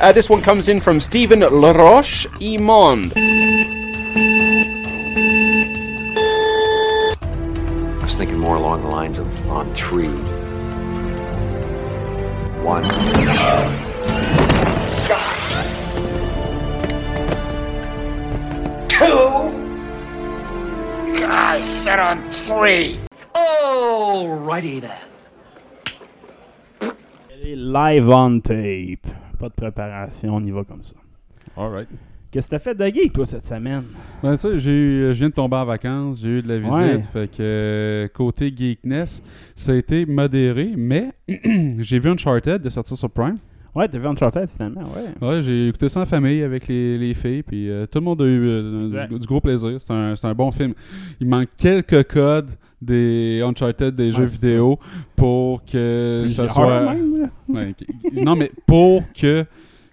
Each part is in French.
Uh, this one comes in from Stephen Laroche Imond. I was thinking more along the lines of on three. One. Two. I said on three. Alrighty then. Live on tape. Pas de préparation, on y va comme ça. Alright. Qu'est-ce que t'as fait de geek, toi, cette semaine? Ben, tu sais, j'ai eu- je viens de tomber en vacances, j'ai eu de la visite, Ouais. fait que euh, côté geekness, ça a été modéré, mais j'ai vu Uncharted de sortir sur Prime. Ouais, t'as vu Uncharted, finalement, ouais. Ouais, j'ai écouté ça en famille avec les, les filles, puis euh, tout le monde a eu euh, du- gros plaisir. C'est un, c'est un bon film. Il manque quelques codes des Uncharted des jeux Ouais, vidéo pour que ça soit. même. Ouais, non, mais pour que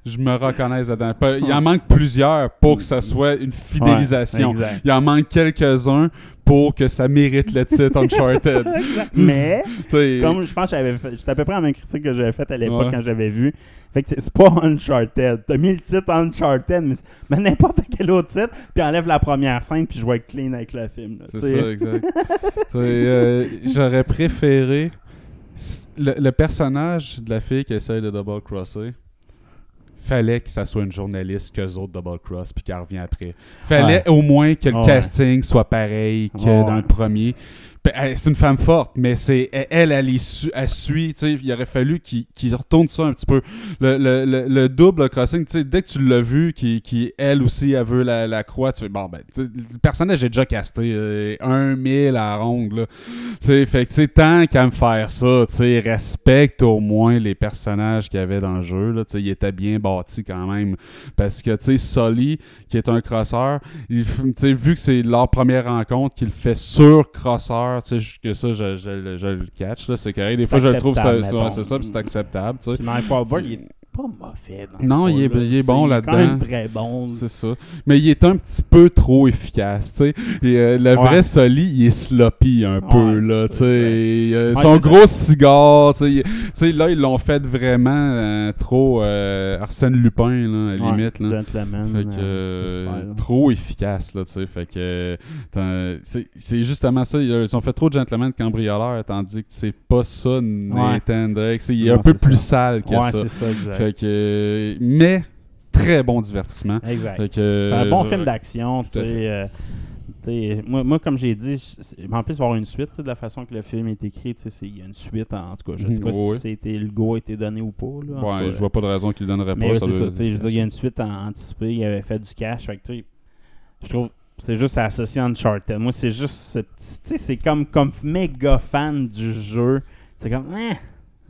je me reconnaisse dedans. Il en manque plusieurs pour que ça soit une fidélisation. Ouais. Il en manque quelques-uns pour que ça mérite le titre Uncharted. Mais, comme je pense que j'avais fait, c'était à peu près la même critique que j'avais faite à l'époque Ouais. quand j'avais vu. Fait que c'est- pas Uncharted. T'as mis le titre Uncharted, mais, mais n'importe quel autre titre, puis enlève la première scène, puis je être clean avec le film. C'est ça, exact. Euh, J'aurais préféré le, le personnage de la fille qui essaye de double crosser. Fallait que ça soit une journaliste qu'eux autres double cross puis qu'elle revient après. Fallait au moins que le casting soit pareil que dans le premier. C'est une femme forte, mais c'est elle, elle, elle, suit. Il aurait fallu qu'il retourne ça un petit peu. Le, le- le- le double crossing, dès que tu l'as vu, qui, elle aussi, elle veut la, la croix, tu fais bon, ben, le personnage est déjà casté. euh, un mille à ronde, fait que, tant qu'à me faire ça, respecte au moins les personnages qu'il y avait dans le jeu, là. Il était bien bâti quand même. Parce que, Sully, qui est un crosseur, il vu que c'est leur première rencontre, qu'il fait sur crosseur, tu sais, je- que ça, je, je- je le catch, là, c'est correct. Des fois, je le trouve, c'est ça, puis c'est acceptable, tu sais. Puis Mark Wahlberg, il est pas mauvais dans ce Non, il est- il est bon là-dedans. quand même très bon. C'est ça. Mais il est un petit peu trop efficace, tu sais. Euh, le Ouais. vrai Sully, il est sloppy un peu, là, tu sais. Euh, Ouais, son gros cigare, tu sais. il- là, ils l'ont fait vraiment euh, trop euh, Arsène Lupin, là, à la limite, là. Fait que, trop efficace, là, tu sais. Fait que, c'est justement ça. Ils ont fait trop de gentleman cambrioleur, tandis que c'est pas ça. C'est- Il est un peu plus sale que ça. c'est ça, exact. Fait que, euh, mais, très bon divertissement. Exact. Fait que, C'est un bon je- film d'action, fait. euh, moi, moi, comme j'ai dit, en plus, il va y avoir une suite de la façon que le film est écrit. Il y a une suite, en, en tout cas. Je sais pas si le go a été donné ou pas. Là, Ouais, cas, je vois pas de raison qu'il donnerait Mais pas. ouais, ça Je veux dire, il y a une suite en- anticipée. Il avait fait du cash. Fait que, je trouve c'est juste associé à Uncharted. Moi, c'est juste. ce petit- Tu sais, c'est comme, comme méga fan du jeu. C'est comme. eh,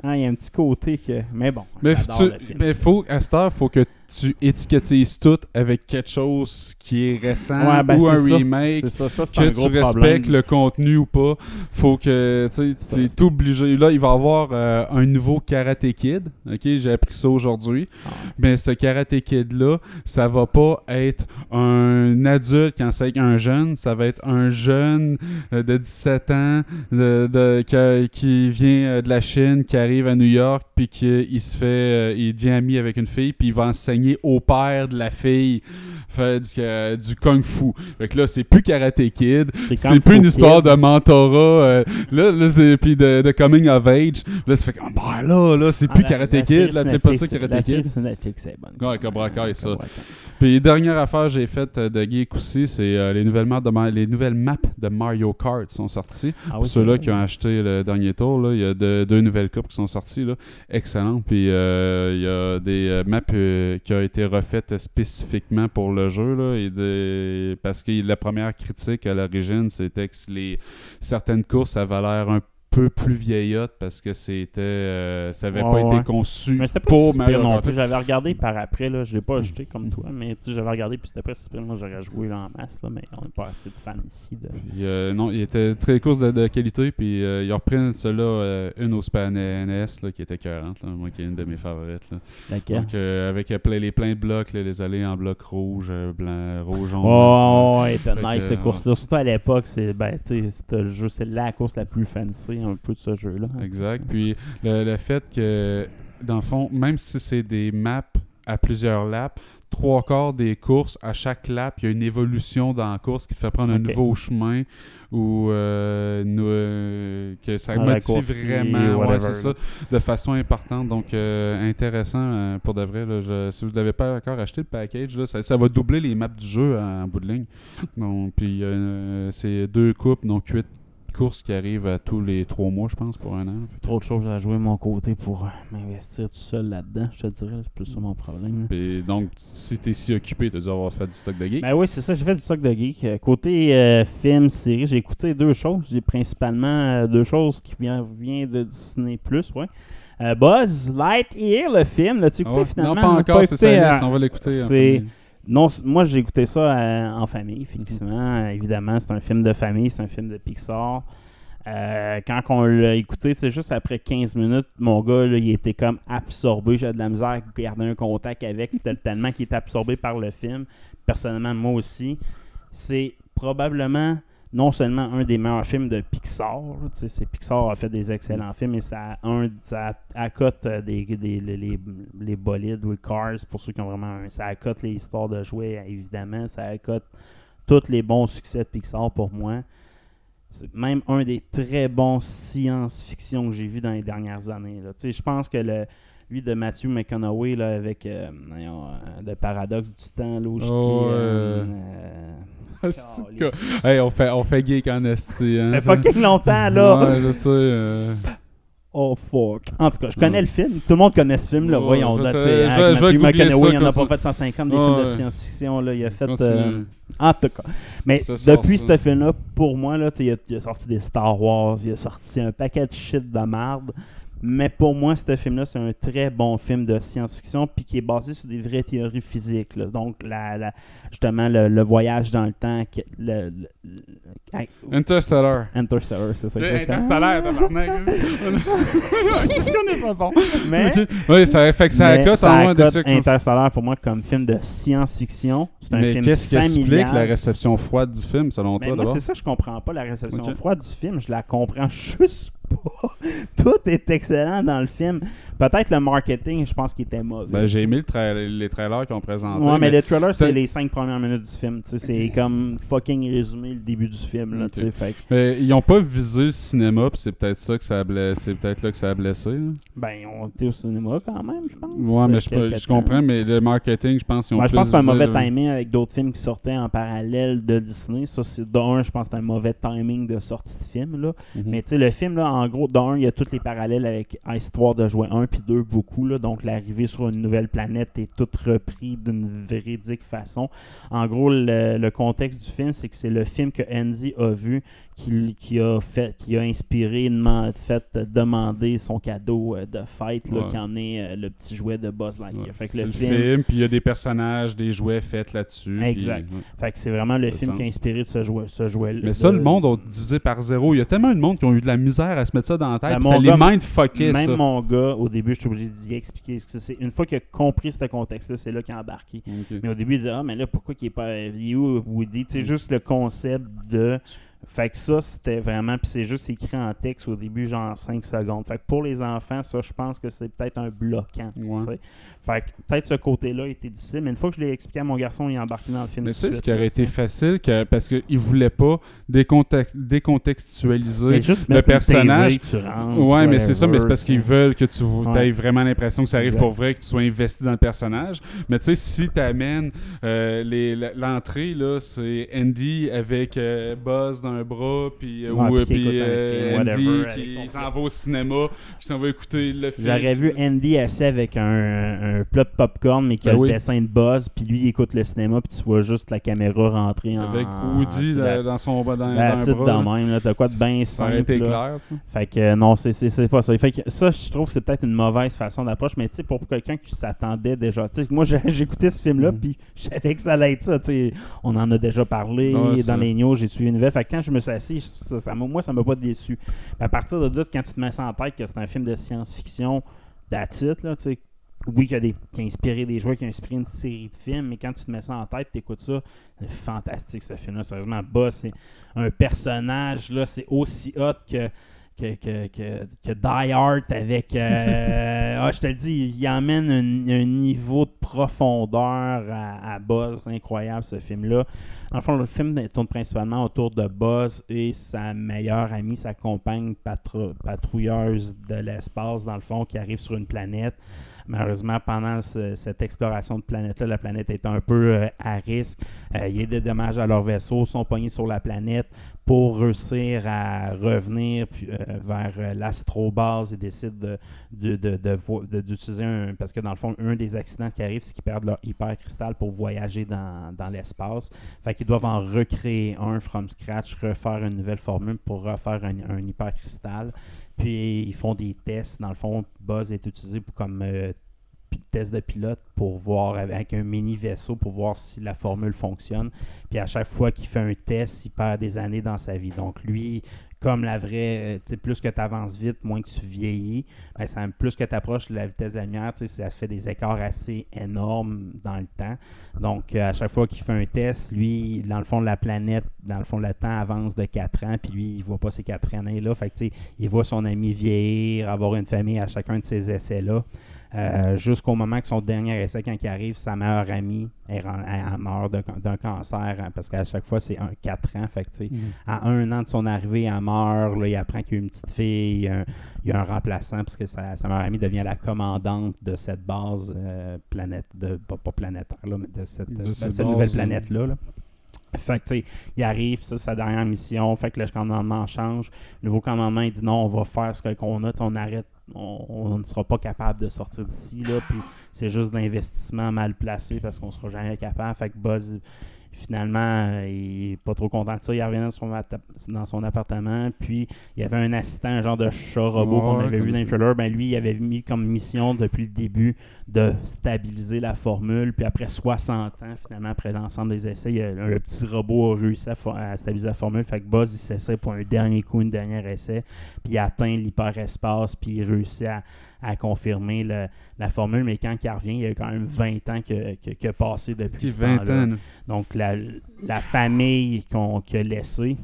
ah, il y a un petit côté que. Mais bon. Mais, tu- mais faut, à cette heure, faut que tu étiquetises tout avec quelque chose qui est récent Ouais, ben, ou un ça. remake. Ça, ça, que un tu respectes problème. le contenu ou pas. Faut que tu t'es obligé. Là, il va y avoir euh, un nouveau Karate Kid. Ok, j'ai appris ça aujourd'hui. Ah. Mais ce Karate Kid là, ça va pas être un adulte qui enseigne un jeune. Ça va être un jeune euh, de 17 ans de, de- qui, qui vient euh, de la Chine, qui arrive à New York, puis qu'il se fait, il devient ami avec une fille, puis il va enseigner au père de la fille faire du, euh, du kung fu. Fait que là, c'est plus Karate Kid, C'est c'est plus une histoire Kid. de mentorat. euh, là, là c'est puis de, de coming of age. Là, ça fait comme bah là, là, c'est Ah, plus la- Karate la Kid, là, t'es pas ça Karate la Kid. sur Netflix, c'est bonne. Ouais, Cobra Kai, ça. Cobra Kai. Puis dernière affaire que j'ai faite euh, de geek aussi, c'est euh, les nouvelles maps de les nouvelles maps de Mario Kart sont sorties. Ah Pour oui, ceux-là c'est qui ont acheté le dernier tour, là, il y a de- deux nouvelles coupes qui sont sorties, là, excellentes. Puis euh, il y a des euh, maps qui ont été refaites spécifiquement pour le jeu, là, et parce que la première critique à l'origine, c'était que les certaines courses avaient l'air un peu plus vieillotte parce que c'était euh, ça avait Ouais, pas été conçu Mais c'était pas pour si Mario pire non plus. J'avais regardé par après, là. Je l'ai pas acheté comme toi, mais j'avais regardé puis c'était pas si pire. Moi, j'aurais joué là, en masse, là, mais on n'est pas assez de fans ici. De... Puis, euh, non, il était très course de, de qualité, puis euh, ils reprennent celle-là, euh, une au Super NES, là, qui était 40, là, moi qui est une de mes favorites. Là. Donc, avec les plein de blocs, là, les allées en bloc rouge, blanc, rouge, jaune. Oh, ouais, c'était Fait nice que, cette course-là. Surtout à l'époque, c'est ben, tu sais, c'était le jeu, c'est la course la plus fancy un peu de ce jeu-là. Exact. Puis le, fait que, dans le fond, même si c'est des maps à plusieurs laps, trois quarts des courses, à chaque lap, il y a une évolution dans la course qui te fait prendre un nouveau chemin ou euh, euh, que ça ah, motive vraiment ouais, ça, de façon importante. Donc, euh, intéressant pour de vrai. Si vous n'avez pas encore acheté le package, là, ça, va doubler les maps du jeu en, bout de ligne. Donc, puis, c'est deux coupes, donc 8 course qui arrive à euh, tous les trois mois, je pense, pour un an. Trop de choses à jouer de mon côté pour euh, m'investir tout seul là-dedans, je te dirais. C'est plus ça mon problème. Et donc, si t'es si occupé, t'as dû avoir fait du stock de geek. Ben oui, c'est ça, j'ai fait du stock de geek. Euh, côté film, série, j'ai écouté deux choses. J'ai principalement deux choses qui viennent de Disney, plus ouais. Euh, Buzz Lightyear, le film, l'as-tu ah écouté finalement? Non, pas encore, c'est ça, on va l'écouter. C'est. Non, moi j'ai écouté ça euh, en famille, effectivement. Mhm. Évidemment, c'est un film de famille, c'est un film de Pixar. Euh, quand on l'a écouté, c'est juste après 15 minutes, mon gars, là, il était comme absorbé. J'avais de la misère à garder un contact avec, tel- tellement qu'il était absorbé par le film. Personnellement, moi aussi. C'est probablement non seulement un des meilleurs films de Pixar, Pixar a fait des excellents films et ça, un, ça accote euh, des, des- les, les, bolides ou les cars pour ceux qui ont vraiment un, ça accote les histoires de jouets évidemment, ça accote tous les bons succès de Pixar pour moi. C'est même un des très bons science-fiction que j'ai vu dans les dernières années. Je pense que le, lui de Matthew McConaughey là, avec euh, euh, le paradoxe du temps, là, où Oh, euh. Hey, on fait, on fait geek en esti. Hein, Ça fait fucking longtemps, là. Ouais, je sais. Oh fuck. En tout cas, je connais Ouais. le film. Tout le monde connaît ce film, là. Voyons, là, je Matthew McConaughey, il en a pas fait 150 des Ouais, films de science-fiction, là. Il a fait. Euh, En tout cas. Mais depuis ce film-là, pour moi, là, il, a, il a sorti des Star Wars, il a sorti un paquet de shit de merde. Mais pour moi, ce film-là, c'est un très bon film de science-fiction, puis qui est basé sur des vraies théories physiques. là. Donc, la, la- justement, le, le voyage dans le temps. que- Le, le- le- hey, Interstellar. Interstellar, c'est ça. Le exactement. Interstellar, tabarnak. Qu'est-ce qu'on est pas bon? Mais. Oui, ça fait que ça accote ça en moins de ça Interstellar pour moi comme film de science-fiction. C'est un Mais film qu'est-ce qui explique la réception froide du film, selon Mais toi, d'abord? c'est ça, je comprends pas la réception froide du film. Je la comprends juste Tout est excellent dans le film. Peut-être le marketing, je pense qu'il était mauvais. Ben, j'ai aimé le tra- les trailers qu'ils ont présentés. ouais, mais, le trailer, c'est les cinq premières minutes du film. C'est comme fucking résumé le début du film. Là, fait Mais ils ont pas visé le cinéma, puis c'est peut-être ça que ça a blessé. C'est peut-être là que ça a blessé. là. ben, on était au cinéma quand même, je pense. Ouais, mais je, temps. comprends, mais le marketing, je pense qu'ils ont Moi, je pense que c'est un mauvais le- timing avec d'autres films qui sortaient en parallèle de Disney. Ça, c'est d'un, je pense que c'est un mauvais timing de sortie de film. Là. Mhm. Mais tu sais, le film, là, en gros, d'un, il y a tous les parallèles avec Histoire de jouer 1 puis 2 beaucoup. Donc, l'arrivée sur une nouvelle planète est tout repris d'une véridique façon. En gros, le, le contexte du film, c'est que c'est le film que Andy a vu qui, qui a fait, qui a inspiré, fait demander son cadeau euh, de fête, là, Ouais. qui en est euh, le petit jouet de Buzz Lightyear. Ouais. C'est le film, film, puis il y a des personnages, des jouets faits là-dessus. Exact. ouais. fait que c'est vraiment le film qui a inspiré de ce jouet, ce jouet Mais ça, le monde a divisé par zéro. Il y a tellement de monde qui ont eu de la misère à se mettre ça dans la tête. Ben, ça les mindfuckait, Même ça. mon gars, au début, je suis obligé d'y expliquer. c'est. Une fois qu'il a compris ce contexte-là, c'est là qu'il a embarqué. Mais au début, il disait Ah, mais là, pourquoi qu'il est pas Woody Tu sais, juste le concept de. Fait que ça, c'était vraiment. Puis c'est juste écrit en texte au début, genre 5 secondes. Fait que pour les enfants, ça, je pense que c'est peut-être un bloquant. Ouais. tu sais. Fait que peut-être ce côté-là était difficile. Mais une fois que je l'ai expliqué à mon garçon, il est embarqué dans le film. Mais tu sais, ce qui aurait été facile, que, parce qu'ils voulaient pas décontex- décontextualiser juste le personnage. TV rentres, Ouais, mais c'est ça, mais c'est parce qu'ils veulent que tu Ouais. aies vraiment l'impression que ça arrive pour vrai, que tu sois investi dans le personnage. Mais tu sais, si tu amènes l'entrée, là, c'est Andy avec euh, Buzz d'un bras, puis, euh, Ouais, ou, puis qu'il puis, euh, film, Andy whatever, qui s'en va au cinéma, qui s'en va écouter le film. J'aurais vu Andy assis avec un, un plat de popcorn, mais qui Ben a oui. le dessin de Buzz, puis lui, il écoute le cinéma, puis tu vois juste la caméra rentrer en. Avec en- Woody dans, la- dans son dans, dans la petite bras. là. même, là, t'as quoi de bien Ça aurait simple. été clair, tu sais. Fait que euh, non, c'est- c'est c'est pas ça. Fait que ça, je trouve que c'est peut-être une mauvaise façon d'approche, mais tu sais, pour quelqu'un qui s'attendait déjà. Tu sais, moi, écouté ce film-là, Mhm. puis je savais que ça allait être ça. On en a déjà parlé Ouais, dans ça. les news, j'ai suivi une nouvelle. Fait que je me suis assis, ça, ça moi, ça m'a pas déçu. Puis à partir de là, quand tu te mets ça en tête que c'est un film de science-fiction, it, là, tu sais. Oui, qui a, des, qui a inspiré des joueurs, qui a inspiré une série de films, mais quand tu te mets ça en tête, tu écoutes ça, c'est fantastique ce film-là. Sérieusement, Boss, c'est un personnage, là, c'est aussi hot que, que, que, que, que Die Hard avec. euh, ah, je te le dis, il emmène un, un niveau de profondeur à, à Buzz incroyable, ce film-là. En fond, le film tourne principalement autour de Buzz et sa meilleure amie, sa compagne patro- patrouilleuse de l'espace, dans le fond, qui arrive sur une planète. Malheureusement, pendant ce- cette exploration de planète-là, la planète est un peu euh, à risque. Euh, il y a des dommages à leur vaisseau, sont pognés sur la planète pour réussir à revenir euh, vers l'astrobase et décident de, de, d'utiliser un. Parce que dans le fond, un des accidents qui arrivent, c'est qu'ils perdent leur hypercristal pour voyager dans, dans l'espace. Fait qu'ils doivent en recréer un from scratch, refaire une nouvelle formule pour refaire un, un hypercristal. Puis ils font des tests. Dans le fond, Buzz est utilisé pour- comme euh, test de pilote pour voir avec un mini vaisseau pour voir si la formule fonctionne. Puis à chaque fois qu'il fait un test, il perd des années dans sa vie. Donc lui, comme la vraie, euh, plus que tu avances vite, moins que tu vieillis, ben, plus que tu approches de la vitesse de la lumière, ça fait des écarts assez énormes dans le temps. Donc euh, à chaque fois qu'il fait un test, lui, dans le fond, la planète, dans le fond, le temps avance de 4 ans, puis lui, il voit pas ces 4 années-là. Fait il voit son ami vieillir, avoir une famille à chacun de ces essais-là. Euh, jusqu'au moment que son dernier essai, quand il arrive, sa meilleure amie, elle meurt d'un cancer, hein, parce qu'à chaque fois, c'est un 4 ans. Fait que, sais, à un an de son arrivée, elle meurt. Là, il apprend qu'il y a une petite fille, il y a un, il y a un remplaçant, parce que sa, sa meilleure amie devient la commandante de cette base euh, planète, de, pas, pas planétaire, là, mais de cette, De cette cette nouvelle base, planète-là. là. Fait que, tu sais, il arrive, ça, c'est sa dernière mission. Fait que le commandement change. Le nouveau commandement, il dit non, on va faire ce qu'on a. On arrête. On, ne sera pas capable de sortir d'ici. là, Puis c'est juste de l'investissement mal placé parce qu'on sera jamais capable. Fait que Buzz, finalement, euh, il est pas trop content de ça. Il revient dans son, dans son appartement. Puis il y avait un assistant, un genre de chat robot qu'on avait vu dans le trailer. Ben lui, il avait mis comme mission depuis le début de stabiliser la formule. Puis après 60 ans, finalement, après l'ensemble des essais, il le petit robot a réussi à stabiliser la formule. Fait que Buzz, il s'essaie pour un dernier coup, une dernière essai. Puis il atteint l'hyperespace. Puis il réussit à, à confirmer le- la formule. Mais quand il revient, il y a quand même 20 ans que, que, que passé depuis ce 20 temps-là. ans. Donc, la, la famille qu'on qu'il a laissée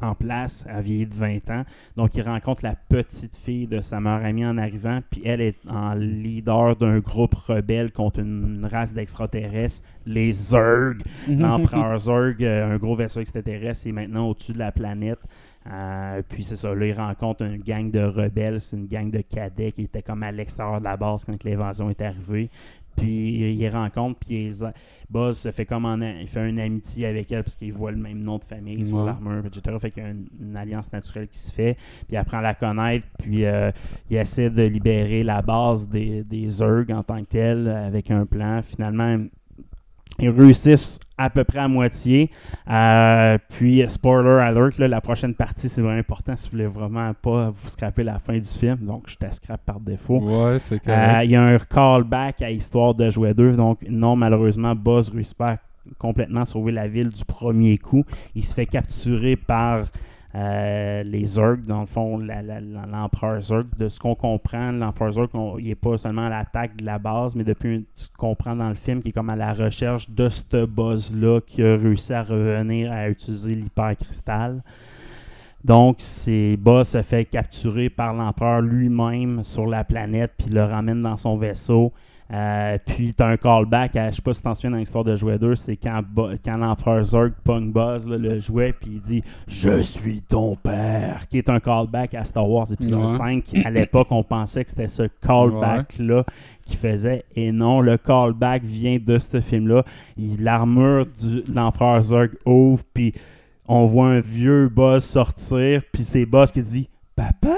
en place a vieilli de 20 ans. Donc, il rencontre la petite fille de sa meilleure amie en arrivant, puis elle est en leader d'un groupe rebelle contre une race d'extraterrestres, les Zerg. L'empereur Zerg, euh, un gros vaisseau extraterrestre, est maintenant au-dessus de la planète. Euh, puis c'est ça, là, il rencontre une gang de rebelles, c'est une gang de cadets qui était comme à l'extérieur de la base quand l'invasion est arrivée. Puis il les rencontre, puis ils- Buzz se fait comme en il fait une amitié avec elle parce qu'il voit le même nom de famille sur Ouais. l'armure, etc. Fait qu'il y a une, une alliance naturelle qui se fait. Puis il apprend à la connaître, puis euh, il essaie de libérer la base des, des Zerg en tant que tel avec un plan. Finalement, ils réussissent à peu près à moitié. Euh, puis, spoiler alert, là, la prochaine partie, c'est vraiment important si vous voulez vraiment pas vous scraper la fin du film. Donc, je te scrape par défaut. Ouais, c'est Euh, correct. Il y a un callback à Histoire de jouer 2. Donc, non, malheureusement, Buzz réussit pas à complètement sauver la ville du premier coup. Il se fait capturer par euh, les Zerg, dans le fond, l'empereur Zerg. De ce qu'on comprend, l'empereur Zerg, il n'est pas seulement à l'attaque de la base, mais depuis ce qu'on comprend dans le film, qui est comme à la recherche de ce Buzz-là qui a réussi à revenir à utiliser l'hypercristal. Donc, c'est Buzz se fait capturer par l'empereur lui-même sur la planète, puis le ramène dans son vaisseau. Euh, puis, tu as un callback, à, je sais pas si t'en souviens dans l'histoire de Jouet 2, c'est quand, quand l'empereur Zurg pong Buzz là, le jouet, puis il dit « Je suis ton père », qui est un callback à Star Wars épisode Ouais. 5. À l'époque, on pensait que c'était ce callback-là qui faisait, et non, le callback vient de ce film-là. Il- L'armure de l'empereur Zurg ouvre, puis on voit un vieux boss sortir, puis c'est boss qui dit Papa?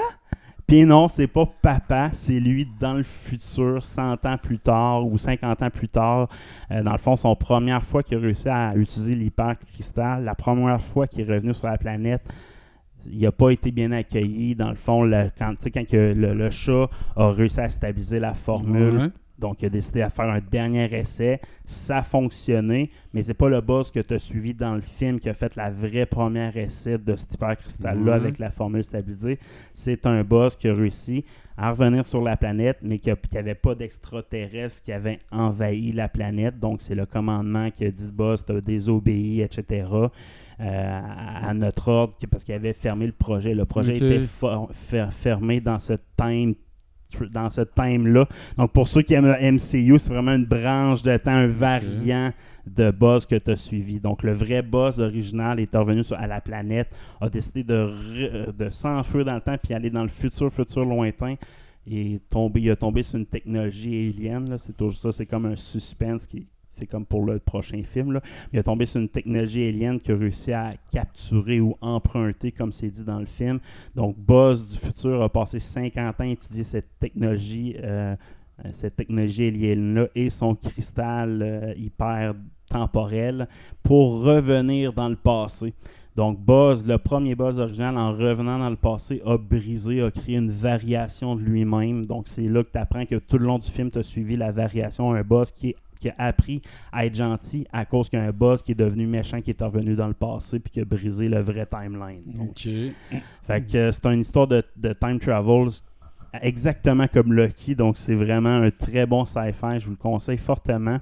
Puis non, c'est pas papa, c'est lui dans le futur, 100 ans plus tard ou 50 ans plus tard. Euh, dans le fond, son première fois qu'il a réussi à utiliser l'hypercristal, la première fois qu'il est revenu sur la planète, il n'a pas été bien accueilli. Dans le fond, le- quand, quand que le, chat a réussi à stabiliser la formule. Donc, il a décidé de faire un dernier essai. Ça a fonctionné, mais c'est pas le boss que tu as suivi dans le film qui a fait la vraie première essai de cet hypercristal-là Ouais. avec la formule stabilisée. C'est un boss qui a réussi à revenir sur la planète, mais qui n'avait pas d'extraterrestres qui avaient envahi la planète. Donc, c'est le commandement qui a dit boss, tu as désobéi, etc. euh, à, à notre ordre, parce qu'il avait fermé le projet. Le projet était fermé dans ce time dans ce time-là. Donc, pour ceux qui aiment le MCU, c'est vraiment une branche de temps, un variant de boss que tu as suivi. Donc, le vrai boss original est revenu sur- à la planète, a décidé de, re- de s'enfuir dans le temps puis aller dans le futur, futur lointain. Et il a tombé sur une technologie alien. C'est toujours ça, c'est comme un suspense qui. C'est comme pour le prochain film. Là. Il a tombé sur une technologie alien qui a réussi à capturer ou emprunter, comme c'est dit dans le film. Donc, Buzz du futur a passé 50 ans à étudier cette technologie, euh, euh, cette technologie alien-là et son cristal euh, hyper temporel pour revenir dans le passé. Donc, Buzz, le premier Buzz original, en revenant dans le passé, a brisé, a créé une variation de lui-même. Donc, c'est là que tu apprends que tout le long du film, tu as suivi la variation. Un Buzz qui, est- qui a appris à être gentil à cause qu'il y a un Buzz qui est devenu méchant, qui est revenu dans le passé, puis qui a brisé le vrai timeline. Donc, Ok. fait que euh, c'est une histoire de, de time travel exactement comme Lucky, donc c'est vraiment un très bon sci-fi, je vous le conseille fortement.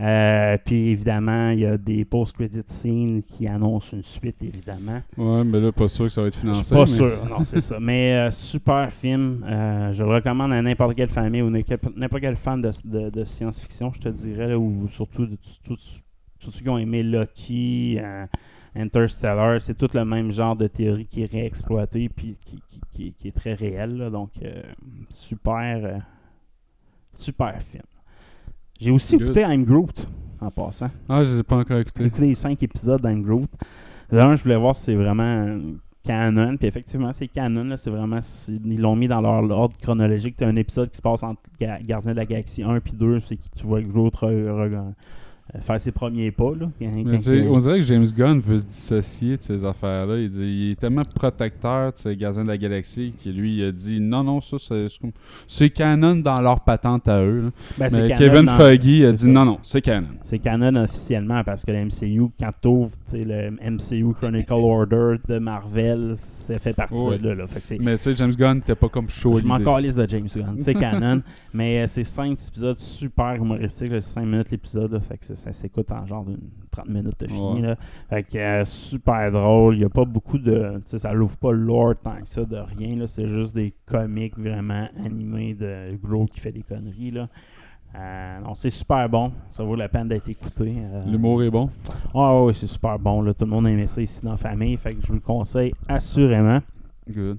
Euh, puis évidemment, il y a des post-credit scenes qui annoncent une suite, évidemment. Ouais, mais là, pas sûr que ça va être Je financé. suis pas mais- sûr, non, c'est ça. Mais euh, super film, euh, je le recommande à n'importe quelle famille ou n'importe n'importe quel fan de, de- de science-fiction, je te dirais, là, ou surtout de tous ceux qui ont aimé Lucky, euh, Interstellar, c'est tout le même genre de théorie qui est réexploité puis qui, qui- qui- qui est très réel. là. donc, super, super film. J'ai aussi Good. écouté I'm Groot en passant. Ah, je les ai pas encore J'ai écoutés. écouté les cinq épisodes d'Anne Groot. Là, je voulais voir si c'est vraiment canon. Puis effectivement, c'est canon. là. C'est vraiment. Ils l'ont mis dans leur ordre chronologique. Tu as un épisode qui se passe entre Ga- Gardien de la Galaxie 1 puis 2. C'est que tu vois Groot faire ses premiers pas. Là, quand- quand- on dirait que James Gunn veut se dissocier de ces affaires-là. Il, dit, il est tellement protecteur de ces gardiens de la galaxie que lui, il a dit non, non, ça, c'est c'est c'est canon dans leur patente à eux. Ben, c'est Mais Kevin Feige a c'est dit ça. non, non, c'est canon. C'est canon officiellement parce que le MCU, quand tu ouvres le MCU Chronicle Order de Marvel, ça fait partie Ouais. de là. là. Fait que c'est- Mais tu sais, James Gunn n'était pas comme chaud. Je m'en calisse de James Gunn. C'est canon. mais euh, c'est 5 épisodes super humoristiques. C'est 5 minutes l'épisode. Fait que ça, ça s'écoute en genre d'une 30 minutes de fini. Ouais. là. Fait que euh, super drôle. Il n'y a pas beaucoup de. tu sais, Ça l'ouvre pas le lore tant que ça de rien. là. C'est juste des comiques vraiment animés de Gros qui fait des conneries. Là. Euh, non, c'est super bon. Ça vaut la peine d'être écouté. Euh, L'humour est bon? Ah oui, c'est super bon. Là. Tout le monde a aimé ça ici dans la famille. Fait que je vous le conseille assurément. Good.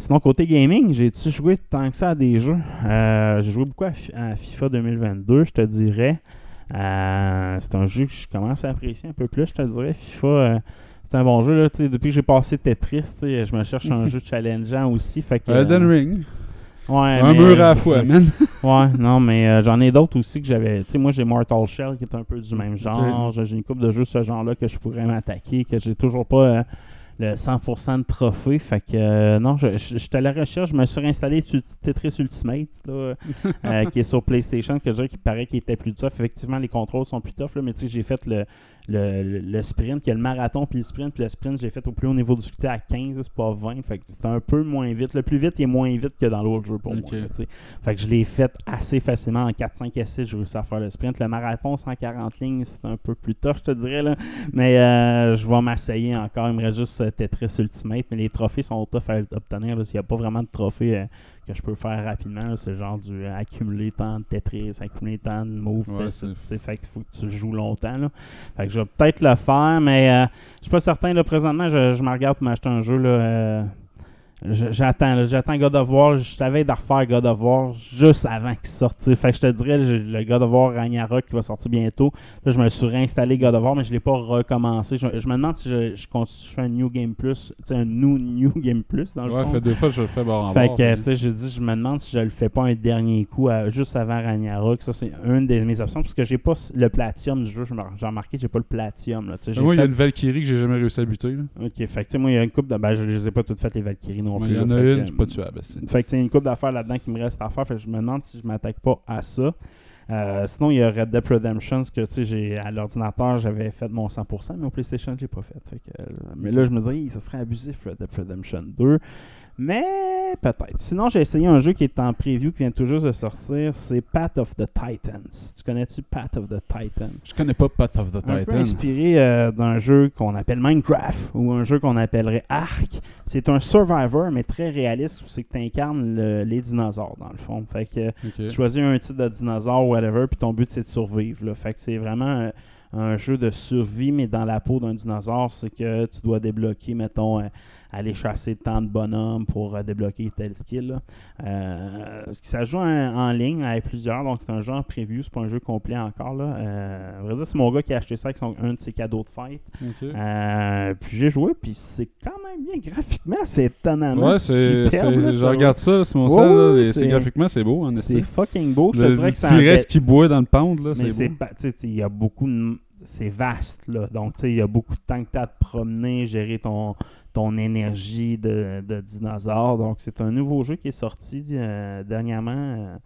Sinon, côté gaming, j'ai-tu joué tant que ça à des jeux? Euh, j'ai joué beaucoup à, à FIFA 2022, je te dirais. Euh, c'est un jeu que je commence à apprécier un peu plus, je te dirais. FIFA, euh, c'est un bon jeu. Là, depuis que j'ai passé Tetris, je me cherche un jeu challengeant aussi. Fait que, Elden euh, Ring. ouais, Un mais, mur à la fois, man. Ouais, non, mais euh, j'en ai d'autres aussi que j'avais. Tu sais, moi, j'ai Mortal Shell qui est un peu du même genre. J'ai une couple de jeux de ce genre-là que je pourrais m'attaquer, que j'ai toujours pas euh, le 100% de trophée. Fait que euh, non, je je- à la recherche. Je me suis réinstallé sur Tetris Ultimate, là, euh, qui est sur PlayStation, que je dirais qu'il paraît qu'il était plus tough. Effectivement, les contrôles sont plus tough, là, mais tu sais, j'ai fait le, le, le- le sprint, il y a le marathon puis le sprint. Puis le sprint, j'ai fait au plus haut niveau du difficulté à 15, c'est pas 20. Fait que c'est un peu moins vite. Le plus vite, il est moins vite que dans l'autre jeu pour Ok. moi. Fait que je l'ai fait assez facilement en 4-5 essais, j'ai réussi à faire le sprint. Le marathon, 140 lignes, c'est un peu plus tough, je te dirais. Là. Mais euh, je vais m'essayer encore. Il me reste juste euh, Tetris Ultimate. Mais les trophées sont tough à obtenir. Il n'y a pas vraiment de trophées euh, que je peux faire rapidement. C'est genre du euh, accumuler tant de Tetris, accumuler tant de moves. Ouais, c'est- fait qu'il faut que tu joues longtemps. Là. Fait que je vais peut-être le faire, mais euh, je suis pas certain. Là, présentement, je, je me regarde pour m'acheter un jeu. Là, euh, j'attends, j'attends God of War. Je savais de refaire God of War juste avant qu'il sorte. Fait que je te dirais, je- le God of War Ragnarok qui va sortir bientôt. Là, je me suis réinstallé God of War, mais je l'ai pas recommencé. Je, je me demande si je, je, continue, je fais un New Game Plus, tu sais, un New, new Game Plus dans le Ouais, fond. fait deux fois je le fais bord en Fait bord, que, tu sais, je dis, je me demande si je le fais pas un dernier coup à- juste avant Ragnarok. Ça, c'est une de mes options parce que j'ai pas le Platinum du jeu. Je J'ai remarqué que j'ai pas le Platinum. Là, Moi, il y a une Valkyrie que j'ai jamais réussi à buter. là. Ok, fait que, tu sais, moi, il y a une coupe de. Ben, je les ai pas toutes faites, les Valkyries non Mais plus. Il y en a une, que- c'est pas tuable. Fait que, tu sais, il y a une coupe d'affaires là-dedans qui me reste à faire. Fait que je me demande si je m'attaque pas à ça. Euh, sinon, il y a Red Dead Redemption, ce que tu sais, j'ai à l'ordinateur, j'avais fait mon 100%, mais au PlayStation, je l'ai pas fait. Fait que, euh, mais là, je me disais, Hi, ça serait abusif, Red Dead Redemption 2. Mais peut-être. Sinon, j'ai essayé un jeu qui est en preview, qui vient tout juste de sortir. C'est Path of the Titans. Tu connais-tu Path of the Titans? Je connais pas Path of the Un peu Titan. inspiré euh, d'un jeu qu'on appelle Minecraft ou un jeu qu'on appellerait Ark. C'est un survivor, mais très réaliste, où c'est que tu incarnes les dinosaures, dans le fond. Fait que tu choisis un type de dinosaure, whatever, puis ton but c'est de survivre. là. Fait que c'est vraiment euh, un jeu de survie, mais dans la peau d'un dinosaure, c'est que tu dois débloquer, mettons, euh, aller chasser tant de bonhommes pour euh, débloquer tel skill. là. Euh, ça joue en, en ligne avec plusieurs, donc c'est un jeu en preview, c'est pas un jeu complet encore. Là. Euh, vrai dire, c'est mon gars qui a acheté ça avec son, un de ses cadeaux de fête. Puis j'ai joué, puis c'est quand même bien graphiquement, c'est étonnamment Ouais, superbe. Je regarde ça, c'est mon Ouais, sel. C'est graphiquement, c'est beau, en C'est fucking beau. Je te Le dirais le que c'est petit reste qui boit dans le pound, là, mais c'est beau. il y a beaucoup de c'est vaste là donc tu sais il y a beaucoup de temps que tu as à te promener gérer ton ton énergie de, de dinosaure. Donc c'est un nouveau jeu qui est sorti euh, dernièrement. Euh,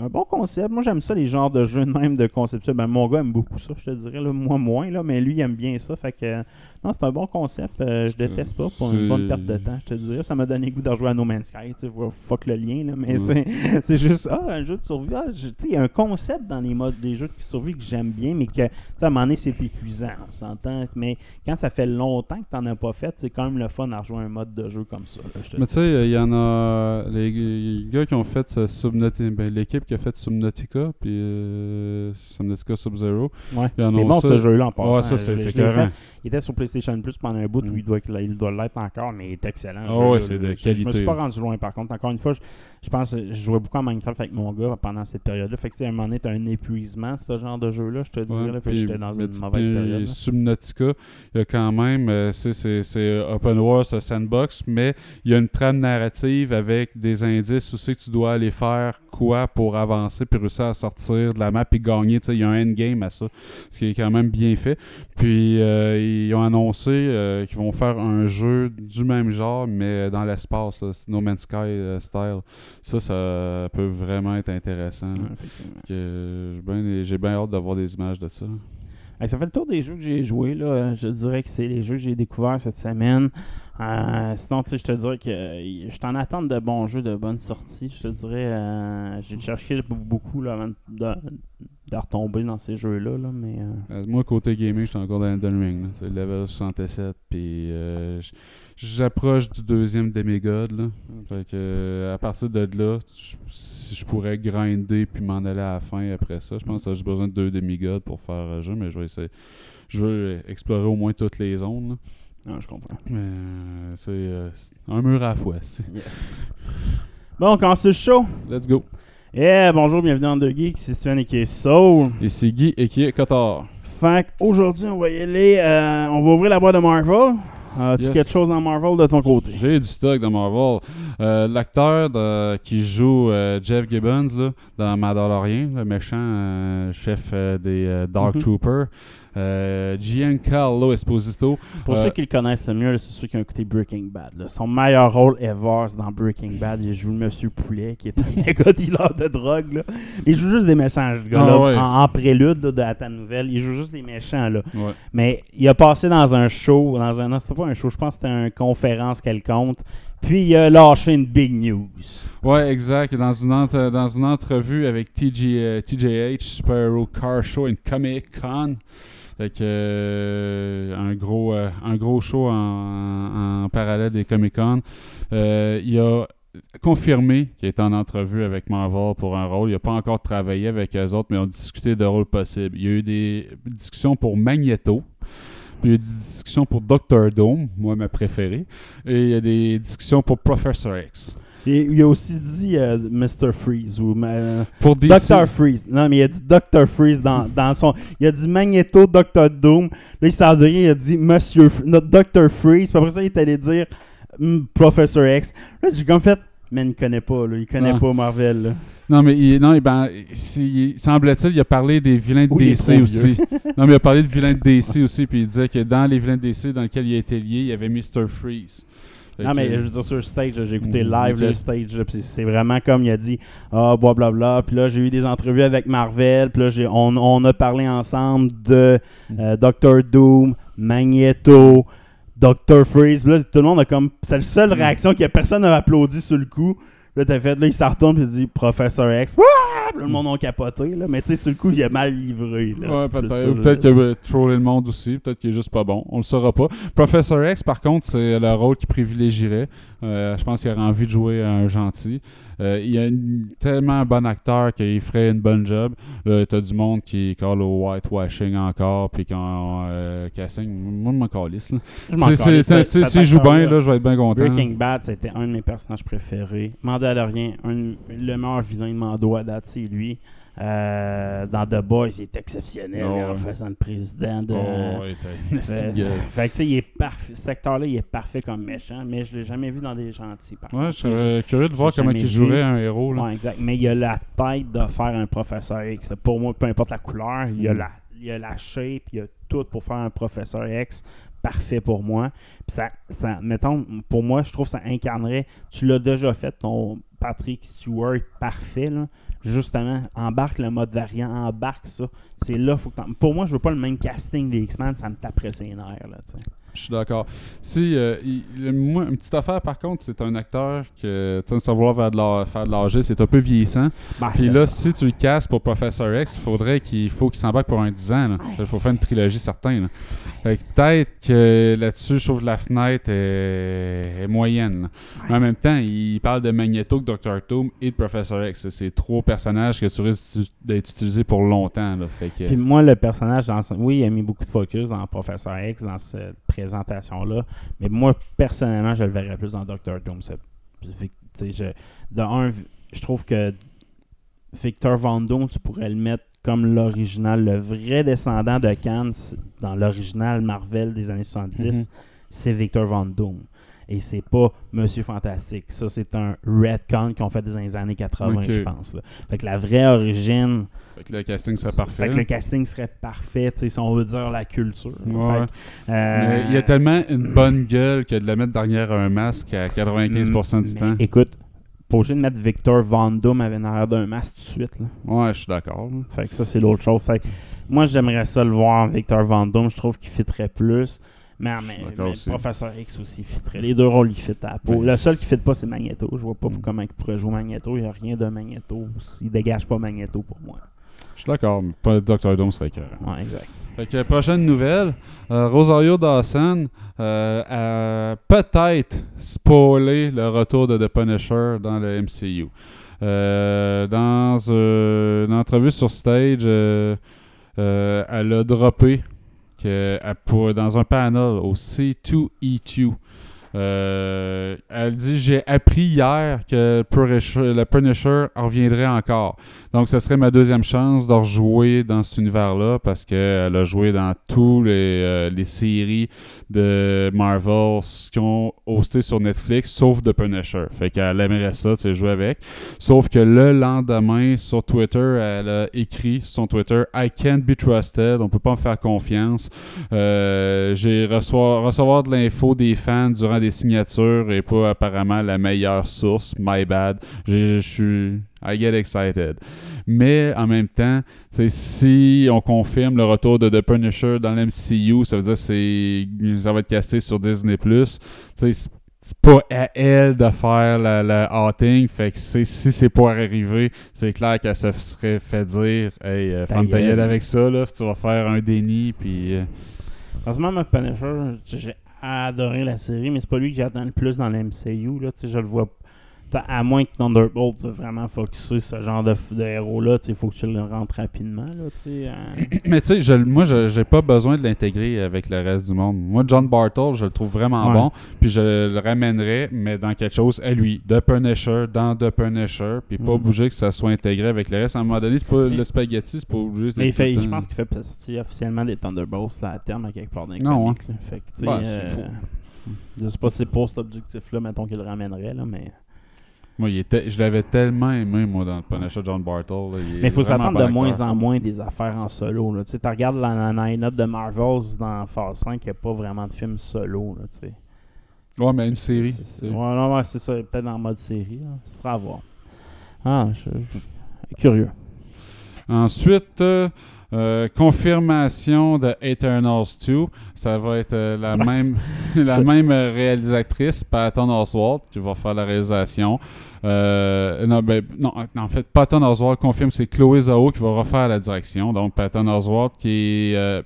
un bon concept. Moi j'aime ça les genres de jeux de même de conceptuel ben, mon gars aime beaucoup ça je te dirais là, moi moins mais lui il aime bien ça. Fait que non c'est un bon concept euh, je déteste pas pour une bonne perte de temps je te dirais ça m'a donné goût de rejouer à No Man's Sky tu sais fuck le lien là mais Ouais. c'est juste ah un jeu de survie ah, je- tu sais il y a un concept dans les modes des jeux de survie que j'aime bien mais que tu sais, à un moment donné c'est épuisant on s'entend mais quand ça fait longtemps que t'en as pas fait c'est quand même le fun à rejouer un mode de jeu comme ça là, je te Mais tu sais, il y en a. Les les gars qui ont fait euh, Subnautica. Ben, l'équipe qui a fait Subnautica, puis euh, Subnautica Sub-Zero. ouais c'est bon ce jeu là en passant Ouais, ça, c'est écœurant. Il était sur PlayStation Plus pendant un bout Mm. où il doit, il doit l'être encore mais il est excellent Ah ce ouais, jeu-là, c'est là. de Je- je me suis qualité, pas rendu loin par contre encore une fois je, je pense je jouais beaucoup à Minecraft avec mon gars pendant cette période là fait que à un moment donné t'as un épuisement ce genre de jeu là je te dirais Ouais, là, puis j'étais dans une mauvaise période. Subnautica, il y a quand même, euh, c'est- open world, c'est sandbox, mais il y a une trame narrative avec des indices où c'est que tu dois aller faire quoi pour avancer puis réussir à sortir de la map et gagner. Tu sais, il y a un endgame à ça, ce qui est quand même bien fait. Puis euh, ils ont annoncé euh, qu'ils vont faire un jeu du même genre, mais dans l'espace, No Man's Sky euh, style. Ça, ça peut vraiment être intéressant. Ouais, j'ai bien- hâte d'avoir des images de ça. Ça fait le tour des jeux que j'ai joués. Là. Je dirais que c'est les jeux que j'ai découverts cette semaine. Euh, sinon, tu sais, je te dirais que euh, je t'en attends de bons jeux, de bonnes sorties. Je te dirais, euh, j'ai cherché beaucoup là, avant de, retomber dans ces jeux-là. Là, mais euh, Euh, moi, côté gaming, je suis encore dans Elden Ring. là. Level 67. Puis j'approche du deuxième Demigod. Là. Fait que, à partir de là, si je pourrais grinder puis m'en aller à la fin après ça. Je pense que j'ai besoin de deux Demigods pour faire le jeu, mais je vais essayer. Je veux explorer au moins toutes les zones. Non, je comprends. Mais euh, c'est euh, c'est un mur à la fois. c'est- Yes. Bon, on commence le show? Let's go. Yeah, bonjour, bienvenue dans The Geek. C'est Steven et qui est Soul. Ici Guy et qui est Cotard. Fait qu'aujourd'hui, on va y aller. euh, on va ouvrir la boîte de Marvel. As-tu Yes. quelque chose dans Marvel de ton côté? J'ai du stock dans Marvel. Euh, L'acteur qui joue euh, Jeff Gibbons là, dans Mandalorian, le méchant euh, chef des Dark Mhm. Troopers, euh, Giancarlo Esposito. Pour Euh, ceux qui le connaissent le mieux, c'est ceux qui ont écouté Breaking Bad. là. Son meilleur rôle ever, c'est dans Breaking Bad. Il joue le Monsieur Poulet, qui est un méga dealer de drogue. Là. Il joue juste des méchants, ce gars-là, Ah ouais, en, prélude là, de à ta nouvelle. Il joue juste des méchants. Là. Ouais. Mais il a passé dans un show, dans un. Non, c'était pas un show, je pense que c'était une conférence quelconque. Puis il a lâché une big news. Ouais, exact. Dans une, entre- dans une entrevue avec TG, euh, TJH, Super Hero Car Show and Comic Con. Fait que, euh, un, gros, euh, un gros show en, parallèle des Comic Con. Euh, il a confirmé qu'il était en entrevue avec Marvel pour un rôle. Il n'a pas encore travaillé avec eux autres, mais ont discuté de rôles possibles. Il y a eu des discussions pour Magneto. Puis il y a des discussions pour Doctor Doom, moi ma préférée. Et il y a des discussions pour Professor X. Et il a aussi dit euh, Mr. Freeze ou Pour DC. Dr. Freeze. Non, mais il a dit Dr. Freeze dans, dans son. Il a dit Magneto, Dr. Doom. Là, il rien, il a dit Monsieur. Notre Dr. Freeze. Puis après ça, il est allé dire hmm, Professor X. Là, j'ai comme fait. Mais il connaît pas, là. Il connaît Ah. pas Marvel, là. Non, mais il, non, ben, semble-t-il, il a parlé des vilains de Oui, DC aussi. non, mais il a parlé de vilains de DC aussi, puis il disait que dans les vilains de DC dans lesquels il a été lié, il y avait Mr. Freeze. Fait Non, que- mais je veux dire, sur le stage, j'ai écouté Mhm, live le stage, là, c'est vraiment comme il a dit, ah, blablabla. Puis là, j'ai eu des entrevues avec Marvel, puis là, j'ai- on, on a parlé ensemble de Mhm. euh, Doctor Doom, Magneto, Doctor Freeze. Puis là, tout le monde a comme. C'est la seule réaction que personne n'a applaudi sur le coup. Là, t'as fait, là, il s'en retourne, puis il dit Professeur X. Là, le monde a capoté, là. Mais tu sais, sur le coup, il a mal livré, là. Ouais, peut-être. Peut-être qu'il a trollé le monde aussi. Peut-être qu'il est juste pas bon. On le saura pas. Professor X, par contre, c'est le rôle qu'il privilégierait. Euh, je pense qu'il aurait envie de jouer un gentil. Euh, il est une- tellement un bon acteur qu'il ferait une bonne job. Là, t'as du monde qui colle au whitewashing encore, puis quand euh, casting, moi, je m'en calisse, S'il joue bien, là, je vais être bien content. Breaking Bad, c'était un de mes personnages préférés. Mandalorian, un, le meilleur vilain de Mando à date, c'est lui. Euh, dans The Boys, il est exceptionnel Oh, en ouais. faisant le président de. Oh, ouais, gueule. fait que tu sais, il est parfait. Cet acteur-là, il est parfait comme méchant, mais je l'ai jamais vu dans des gentils. Par Ouais, je serais curieux de voir comment il jouerait un héros. Là. Ouais, exact. Mais il a la tête de faire un professeur X. Pour moi, peu importe la couleur, il, a Mm. la, il a la shape, il a tout pour faire un professeur X. Parfait pour moi. Puis ça, ça, mettons, pour moi, je trouve que ça incarnerait. Tu l'as déjà fait, ton Patrick Stewart parfait, là. Justement, embarque le mode variant, embarque ça. C'est là, faut Pour moi, je veux pas le même casting des X-Men, ça me taperait ses nerfs, là, tu sais. Je suis d'accord. Si, euh, il- le- moi, une petite affaire par contre, c'est un acteur que, tu sais, sans vouloir faire de l'â- faire de l'âge, c'est un peu vieillissant. Ben, Puis ça- là, si tu le casses pour Professor X, il faudrait qu'il faut qu'il s'embarque pour un 10 ans. Il faut faire une trilogie certain. là. Fait que peut-être que là-dessus, je trouve la fenêtre est, est moyenne. Mais en même temps, il parle de Magneto, de Dr. Doom et de Professor X. C'est trois personnages que tu risques d'être utilisés pour longtemps. là. Fait que, Puis moi, le personnage, dans ce- oui, il a mis beaucoup de focus dans Professeur X, dans cette présentation-là. Mais moi, personnellement, je le verrais plus dans Doctor Doom. je, de un, je trouve que Victor Von Doom, tu pourrais le mettre comme l'original, le vrai descendant de Khan dans l'original Marvel des années 70, c'est Victor Von Doom. Et c'est pas Monsieur Fantastique. Ça, c'est un retcon qu'on fait dans les années 80, Ok. je pense. là. Fait que la vraie origine, fait que le casting serait parfait. fait que le casting serait parfait, si on veut dire la culture. Ouais. Fait que, euh, il y a tellement une bonne gueule que de la mettre derrière un masque à 95% du mais temps. Écoute, pas obligé de mettre Victor Von Doom avec en arrière d'un masque tout de suite. Là. Ouais, je suis d'accord. Fait que ça, c'est l'autre chose. Fait que moi, j'aimerais ça le voir, Victor Von Doom. Je trouve qu'il fitterait plus. Mais, mais. Professeur X aussi fitterait. Les deux rôles, ils fit à la peau. Ouais, le seul qui fit pas, c'est Magneto. Je vois pas Mm. comment il pourrait jouer Magneto. Il n'y a rien de Magneto. Il dégage pas Magneto pour moi. Je suis d'accord, mais pas Dr. Doom serait écœurant. Ouais, exact. Fait que prochaine nouvelle, euh, Rosario Dawson euh, a peut-être spoilé le retour de The Punisher dans le MCU. Euh, dans une entrevue sur stage, elle a droppé que elle pour- dans un panel au C2E2. Euh, elle dit J'ai appris hier que Punisher- le Punisher reviendrait encore. Donc, ce serait ma deuxième chance de rejouer dans cet univers-là parce qu'elle a joué dans tous les, euh, les séries de Marvel qui ont hosté sur Netflix, sauf The Punisher. Fait qu'elle aimerait ça, tu sais, jouer avec. Sauf que le lendemain, sur Twitter, elle a écrit son Twitter I can't be trusted, on peut pas me faire confiance. Euh, J'ai de l'info des fans durant des signatures et pas apparemment la meilleure source. My bad. Je suis. I get excited. Mais en même temps, si on confirme le retour de The Punisher dans l'MCU, ça veut dire que ça va être casté sur Disney+. C'est pas à elle de faire la, la outing. Fait que si c'est pour arriver, c'est clair qu'elle se serait fait dire Hey, euh, Ta ferme ta gueule. gueule avec ça, là, tu vas faire un déni. Puis. euh, Franchement, moi, Punisher, j'ai adoré la série, mais c'est pas lui que j'attends le plus dans la MCU. Là, je le vois. À moins que Thunderbolt veut vraiment focuser ce genre de, de héros-là, il faut que tu le rentres rapidement. Là, euh. Mais tu sais, moi, je j'ai pas besoin de l'intégrer avec le reste du monde. Moi, John Bartle, je le trouve vraiment Ouais. bon, puis je le ramènerais, mais dans quelque chose à lui. The Punisher, dans The Punisher, puis pas Mhm. obligé que ça soit intégré avec le reste. À un moment donné, c'est pas Mais- le spaghetti, c'est pas obligé. Mais fait, je pense qu'il fait partie officiellement des Thunderbolts là, à terme à quelque part les Non, là. Fait que, c'est euh, je sais pas si c'est pour cet objectif-là, mettons qu'il le ramènerait, là, mais. Moi, il était, je l'avais tellement aimé, moi, dans le Punisher John Bartle. là. Il est Mais il faut s'attendre de moins en moins des affaires en solo. là. Tu regardes la, la line-up de Marvels dans Phase 5, il n'y a pas vraiment de film solo. Là, tu sais. Ouais, mais une série. Ouais, non, ouais, c'est ça. Peut-être en mode série. Ce sera à voir. Ah, je, je- curieux. Ensuite, euh, euh, confirmation de Eternals 2. Ça va être euh, la même la même réalisatrice, Patton Oswalt, qui va faire la réalisation. Euh, non, ben, non, en fait, Patton Oswalt confirme que c'est Chloé Zhao qui va refaire la direction. Donc, Patton Oswalt, qui est euh,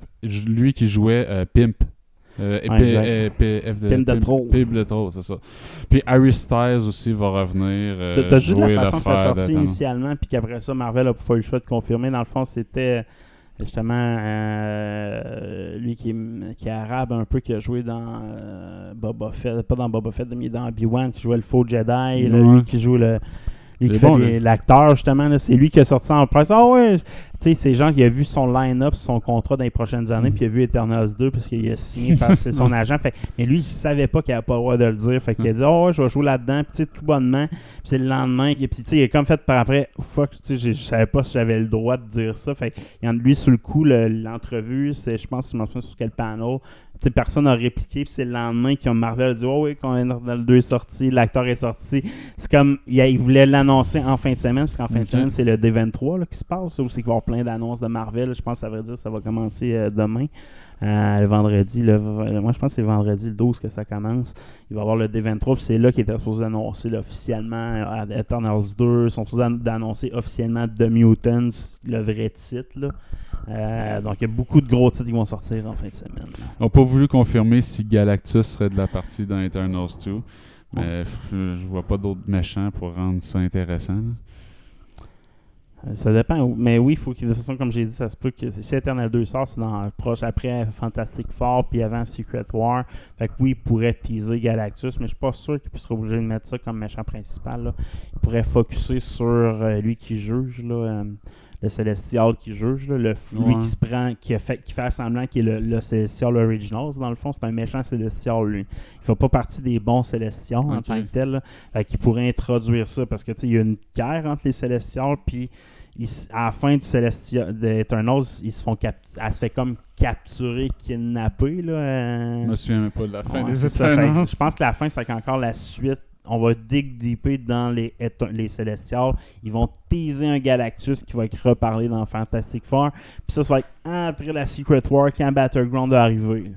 lui qui jouait euh, Pimp. Et Ouais, euh, Pimp de trop. Pimp de trop, c'est ça. Puis Harry Styles aussi va revenir. T'as- juste la façon que ça sorti initialement, puis qu'après ça, Marvel a pas eu le choix de confirmer. Dans le fond, c'était justement euh, lui qui est, qui est arabe un peu, qui a joué dans euh, Boba Fett, pas dans Boba Fett, mais dans Obi-Wan, qui jouait le faux Jedi, là, lui qui joue le. Lui qui fait l'acteur, justement, c'est lui qui a sorti en presse. Ah ouais! Tu sais, c'est gens qui a vu son line-up, son contrat dans les prochaines années, puis il a vu Eternals 2 parce qu'il a signé par c'est son agent. Fait, mais lui, il savait pas qu'il avait pas le droit de le dire. Fait qu'il a dit, oh ouais, je vais jouer là-dedans, puis tu sais, tout bonnement. Puis c'est le lendemain, puis tu sais, il est comme fait par après, fuck, tu sais, je savais pas si j'avais le droit de dire ça. Fait il y en a lui sur le coup, le- l'entrevue, c'est, je pense, je me souviens sur quel panel. Personne n'a répliqué, puis c'est le lendemain qu'ils ont Marvel a dit, oh oui, quand Eternals 2 est sorti, l'acteur est sorti. C'est comme, il, il voulait l'annoncer en fin de semaine, parce qu'en fin de semaine, c'est le D23 là, qui se passe, là, où c'est qu'il va y avoir plein d'annonces de Marvel. Je pense, ça veut dire, ça va commencer euh, demain. Euh, le vendredi, le, moi je pense que c'est vendredi le 12 que ça commence. Il va y avoir le D23, puis c'est là qu'il était supposé annoncer là, officiellement euh, Eternals 2. Ils sont supposés an- d'annoncer officiellement The Mutants, le vrai titre. là. Euh, donc il y a beaucoup de gros titres qui vont sortir en fin de semaine. là. Ils n'ont pas voulu confirmer si Galactus serait de la partie dans Eternals 2. Mais je vois pas d'autres méchants pour rendre ça intéressant. là. Ça dépend. Mais oui, il faut que de toute façon, comme j'ai dit, ça se peut que si Eternal 2 sort, c'est dans proche après Fantastic Four puis avant Secret War. Fait que oui, il pourrait teaser Galactus, mais je suis pas sûr qu'il serait obligé de mettre ça comme méchant principal. là. Il pourrait focuser sur euh, lui qui juge, là, euh, le Celestial qui juge, là, le lui qui se prend, qui, a fait, qui fait semblant qu'il est le, le Celestial Originals. Dans le fond, c'est un méchant Celestial, lui. Il fait pas partie des bons Célestials en tant que tel. là. Fait qu'il pourrait introduire ça parce que tu sais, il y a une guerre entre les Célestials, puis ils à la fin du Celestial de Eternals, ils se font cap- elle se fait comme capturer, kidnapper. Là, euh, Je me souviens même pas de la fin Ouais, des Eternals. Je pense que la fin, c'est qu'encore la suite. On va dig deeper dans les, les Célestials. Ils vont teaser un Galactus qui va être reparlé dans Fantastic Four. Puis ça, ça va être après la Secret War, quand Battleground va arriver.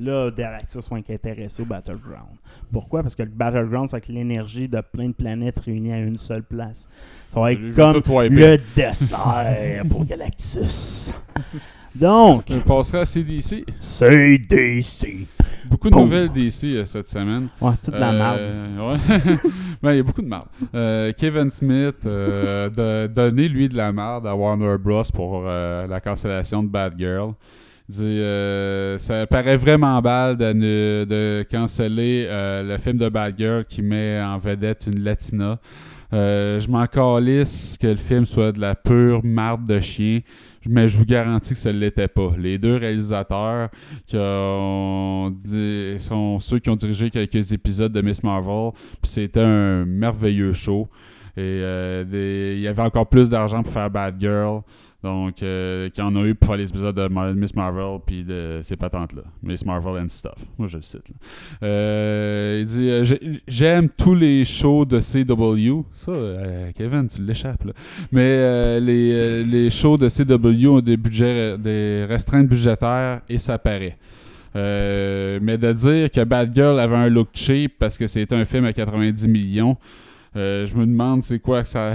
Là, Galactus va être intéressé au Battleground. Pourquoi? Parce que le Battleground, c'est avec l'énergie de plein de planètes réunies à une seule place. Ça va être comme le dessert pour Galactus. Donc, Je passerai à CDC. c'est DC. Beaucoup de Boum. nouvelles DC euh, cette semaine. Ouais, toute la merde. Euh, ouais. Ben, il y a beaucoup de marde. Euh, Kevin Smith euh, de donner lui de la merde à Warner Bros pour euh, la cancellation de Bad Girl. Dit euh, ça paraît vraiment mal de, de canceller euh, le film de Bad Girl qui met en vedette une latina. Euh, je m'en calisse que le film soit de la pure marde de chien, mais je vous garantis que ce ne l'était pas. Les deux réalisateurs qui sont ceux qui ont dirigé quelques épisodes de Miss Marvel, puis c'était un merveilleux show. Et il y avait encore plus d'argent pour faire Bad Girl. Donc, euh, qu'il y en a eu pour faire les épisodes de Mar- Miss Marvel puis de ces patentes-là. Miss Marvel and Stuff. Moi, je le cite. là. Euh, il dit euh, J'ai- J'aime tous les shows de CW. Ça, euh, Kevin, tu l'échappes. Mais les, les shows de CW ont des, budgets, des restreintes budgétaires et ça paraît. Mais de dire que Bad Girl avait un look cheap parce que c'était un film à 90 millions, euh, je me demande c'est quoi que ça.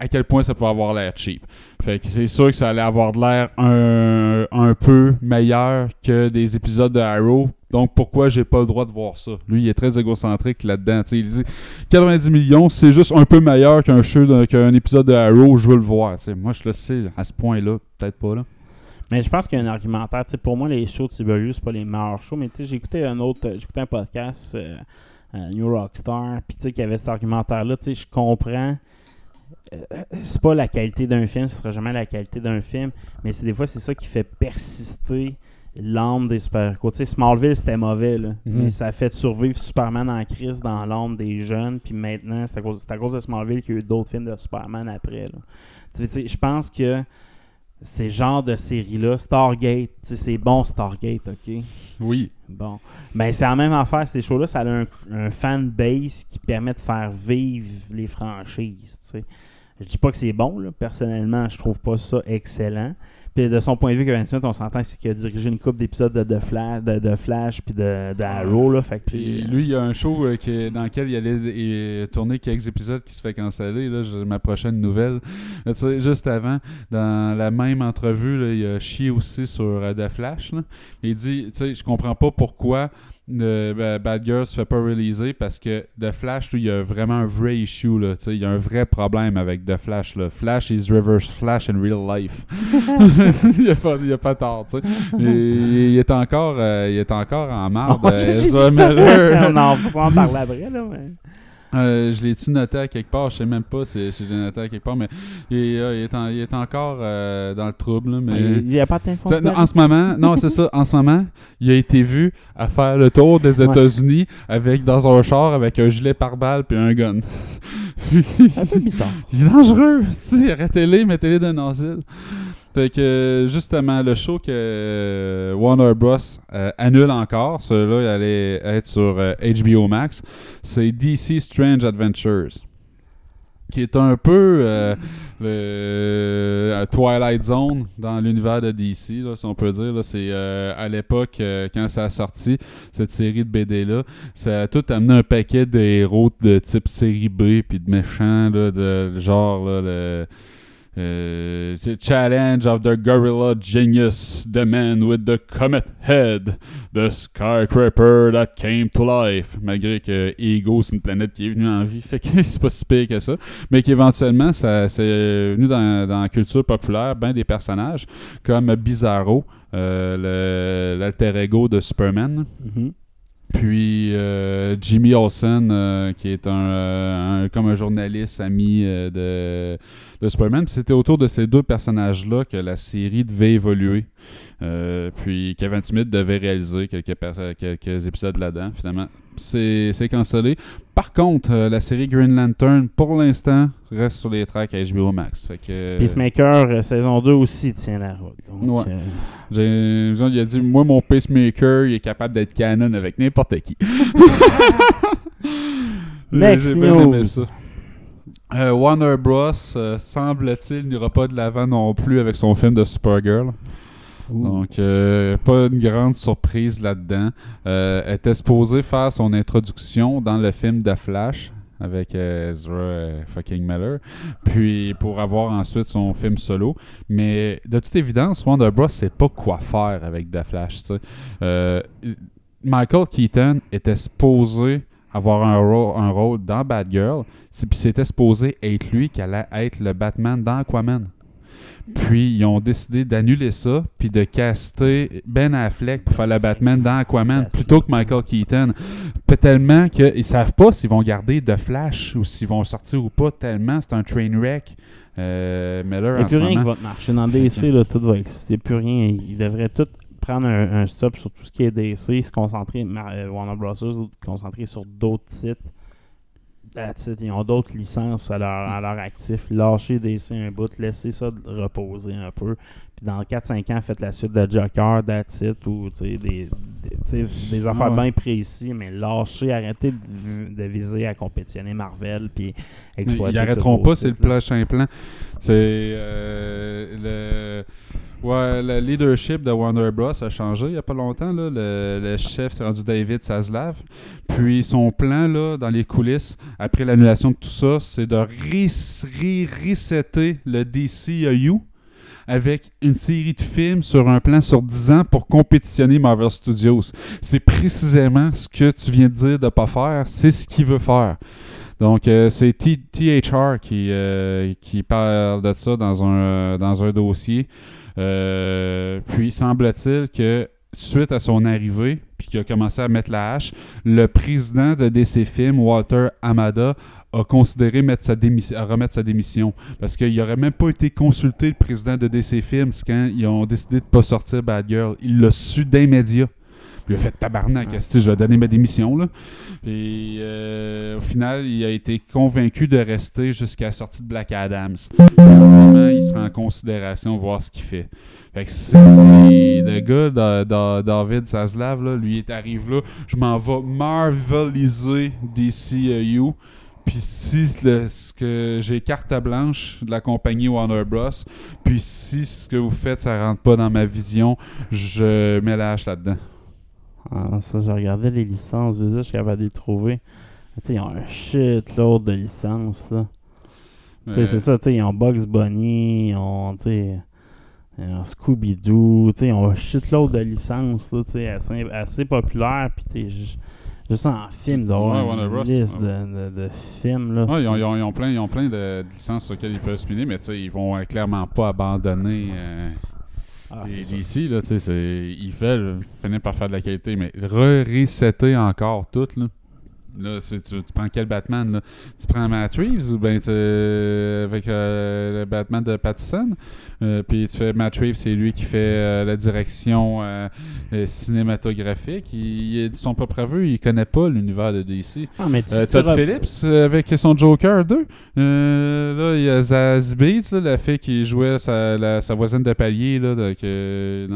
À quel point ça pouvait avoir l'air cheap. Fait que c'est sûr que ça allait avoir de l'air un, un peu meilleur que des épisodes de Arrow Donc pourquoi j'ai pas le droit de voir ça? Lui, il est très égocentrique là-dedans. Il dit 90 millions, c'est juste un peu meilleur qu'un épisode de Arrow, je veux le voir. Moi, je le sais, à ce point-là, peut-être pas là. Mais je pense qu'il y a un argumentaire. Pour moi, les shows de Tiberius, c'est pas les meilleurs shows. Mais écouté un autre. J'ai écouté un podcast, euh, euh, New Rockstar, puis tu sais, qui avait cet argumentaire-là. Tu sais, je comprends. Euh, c'est pas la qualité d'un film, ce sera jamais la qualité d'un film, mais c'est des fois c'est ça qui fait persister l'âme des super-héros. Tu sais, Smallville c'était mauvais, là, Mhm. mais ça a fait survivre Superman en crise dans l'âme des jeunes, puis maintenant c'est à, cause- c'est à cause de Smallville qu'il y a eu d'autres films de Superman après. là. Tu sais, je pense que ces genres de séries-là, Stargate, tu sais, c'est bon Stargate, ok? Oui. Bon. Ben, c'est la même affaire, ces shows-là, ça a un, un fan base qui permet de faire vivre les franchises, tu sais. Je dis pas que c'est bon, là. Personnellement, je trouve pas ça excellent. Puis de son point de vue, Kevin Smith, on s'entend c'est qu'il a dirigé une couple d'épisodes de, de Flash, de, de Flash puis de, de Arrow, là. Fait que, Puis sais, lui, il y a un show euh, qui- dans lequel il allait euh, tourner quelques épisodes qui se fait canceller. Là, ma prochaine nouvelle. Là, tu sais, juste avant, dans la même entrevue, là, il a chié aussi sur euh, The Flash. là. Il dit, tu sais, je comprends pas pourquoi euh, Bad Girl se fait pas releaser parce que The Flash, il y a vraiment un vrai issue. Là, il y a un vrai problème avec The Flash. Là. Flash is reverse Flash in real life. il n'y a, pas- il y a pas tort. Et il est encore, euh, il est encore en marde. Oh, euh, Ezra Miller. on en on en parle après, là. Mais... Euh, je l'ai-tu noté à quelque part? Je sais même pas si, si je l'ai noté à quelque part, mais il, est- euh, il est, en- il est encore euh, dans le trouble. là, mais... Il n'y a pas de en ce moment, non, c'est ça. En ce moment, il a été vu à faire le tour des Ouais. États-Unis avec dans un char avec un gilet pare-balles puis un gun. Un peu bizarre. il est dangereux. Si, arrêtez-les, mettez-les d'un asile. Fait que euh, justement, le show que euh, Warner Bros. euh, annule encore, celui-là, il allait être sur euh, HBO Max, c'est DC Strange Adventures. Qui est un peu euh, le euh, Twilight Zone dans l'univers de DC, si on peut dire. C'est euh, à l'époque, euh, quand ça a sorti, cette série de BD-là, ça a tout amené un paquet de héros de type série B, puis de méchants, de genre le. Euh, Challenge of the Gorilla Genius, the man with the comet head, the skyscraper that came to life. Malgré que Ego, c'est une planète qui est venue en vie, c'est pas si pire que ça. Mais qu'éventuellement, ça c'est venu dans, dans la culture populaire, ben des personnages comme Bizarro, euh, l'alter ego de Superman. Mhm. Puis euh, Jimmy Olsen, euh, qui est un, euh, un- comme un journaliste ami euh, de, de Superman. C'était autour de ces deux personnages-là que la série devait évoluer. Puis Kevin Smith devait réaliser quelques, quelques épisodes là-dedans. Finalement, c'est cancellé. Par contre, euh, la série Green Lantern, pour l'instant, reste sur les tracks à HBO Max. Fait que, Peacemaker, euh, saison 2 aussi tient la route. Donc, Ouais. euh, genre, il a dit Moi, mon pacemaker, il est capable d'être canon avec n'importe qui. Next news. ça. Euh, Warner Bros. euh, semble-t-il, n'ira pas de l'avant non plus avec son film de Supergirl. Donc, euh, pas une grande surprise là-dedans. Euh, elle était supposée faire son introduction dans le film The Flash avec euh, Ezra euh, fucking Miller, puis pour avoir ensuite son film solo. Mais de toute évidence, Warner Bros. sait pas quoi faire avec The Flash. Euh, Michael Keaton était supposé avoir un rôle, un rôle dans Batgirl, puis c'était supposé être lui qui allait être le Batman dans Aquaman. Puis ils ont décidé d'annuler ça, puis de caster Ben Affleck pour faire le Batman dans Aquaman plutôt que Michael Keaton. Tellement qu'ils savent pas s'ils vont garder The Flash ou s'ils vont sortir ou pas, tellement c'est un train wreck. Euh, Miller Il n'y a plus rien moment. qui va te marcher. Dans DC, là, tout va exister. Plus rien. Ils devraient tout prendre un, un stop sur tout ce qui est DC, se concentrer, euh, Warner Bros. se concentrer sur d'autres sites. Ils ont d'autres licences à leur, à leur actif. Lâcher DC un bout, laisser ça reposer un peu. Puis dans 4-5 ans, faites la suite de Joker, That's it, ou des, des, des affaires Ah ouais. bien précises, mais lâcher, arrêtez de, de viser à compétitionner Marvel, puis exploiter. Ils tous arrêteront vos pas, c'est le prochain plan. C'est euh, le. Ouais, le leadership de Warner Bros. a changé il n'y a pas longtemps. Là. Le, chef s'est rendu David Zaslav. Puis son plan, là, dans les coulisses, après l'annulation de tout ça, c'est de res- re- resetter le DCEU avec une série de films sur un plan sur 10 ans pour compétitionner Marvel Studios. C'est précisément ce que tu viens de dire de pas faire, c'est ce qu'il veut faire. Donc, euh, c'est THR qui, euh, qui parle de ça dans un, dans un dossier. Euh, puis, semble-t-il que suite à son arrivée, puis qu'il a commencé à mettre la hache, le président de DC Films, Walter Amada, a considéré mettre sa démission, à remettre sa démission. Parce qu'il n'aurait même pas été consulté, le président de DC Films, quand ils ont décidé de ne pas sortir Bad Girl. Il l'a su d'immédiat. Puis il a fait tabarnak, esti, je vais donner ma démission. Là. Puis euh, au final, il a été convaincu de rester jusqu'à la sortie de Black Adams. Il sera en considération, voir ce qu'il fait. Fait que c'est, le gars, Da- Da- David Zaslav, lui, il arrive là, je m'en vais marveliser DCU. Puis si ce que j'ai carte blanche de la compagnie Warner Bros. Puis si ce que vous faites, ça rentre pas dans ma vision, je mets la hache là-dedans. Ah, ça, j'ai regardé les licences, je suis capable de les trouver. Tu sais, ils ont un shitload de licences, là. Euh, c'est ça, ils ont Bugs Bunny, ils ont, ont Scooby-Doo, ils ont un shitload de licences, assez, assez populaires, puis juste en film, d'avoir Ouais, une liste ouais. de, de, de films, là. Ouais, ils, ont, ils ont- ils ont plein, ils ont plein de, de licences sur lesquelles ils peuvent se piler, mais ils vont euh, clairement pas abandonner euh, Ah. Là, veulent finir par faire de la qualité, mais re-resetter encore tout. Là. Là, tu, tu prends quel Batman là? Tu prends Matt Reeves ou bien tu- avec euh, le Batman de Pattinson? Euh, Puis tu fais Matt Reeves, c'est lui qui fait euh, la direction euh, euh, cinématographique. Il, il- son propre aveu, il connaît pas l'univers de DC. Ah, mais tu, Euh, tu Todd Phillips euh, avec son Joker 2. Euh, là, il y a Zaz Beats, là, la fille qui jouait sa, la- sa voisine de palier, là, dans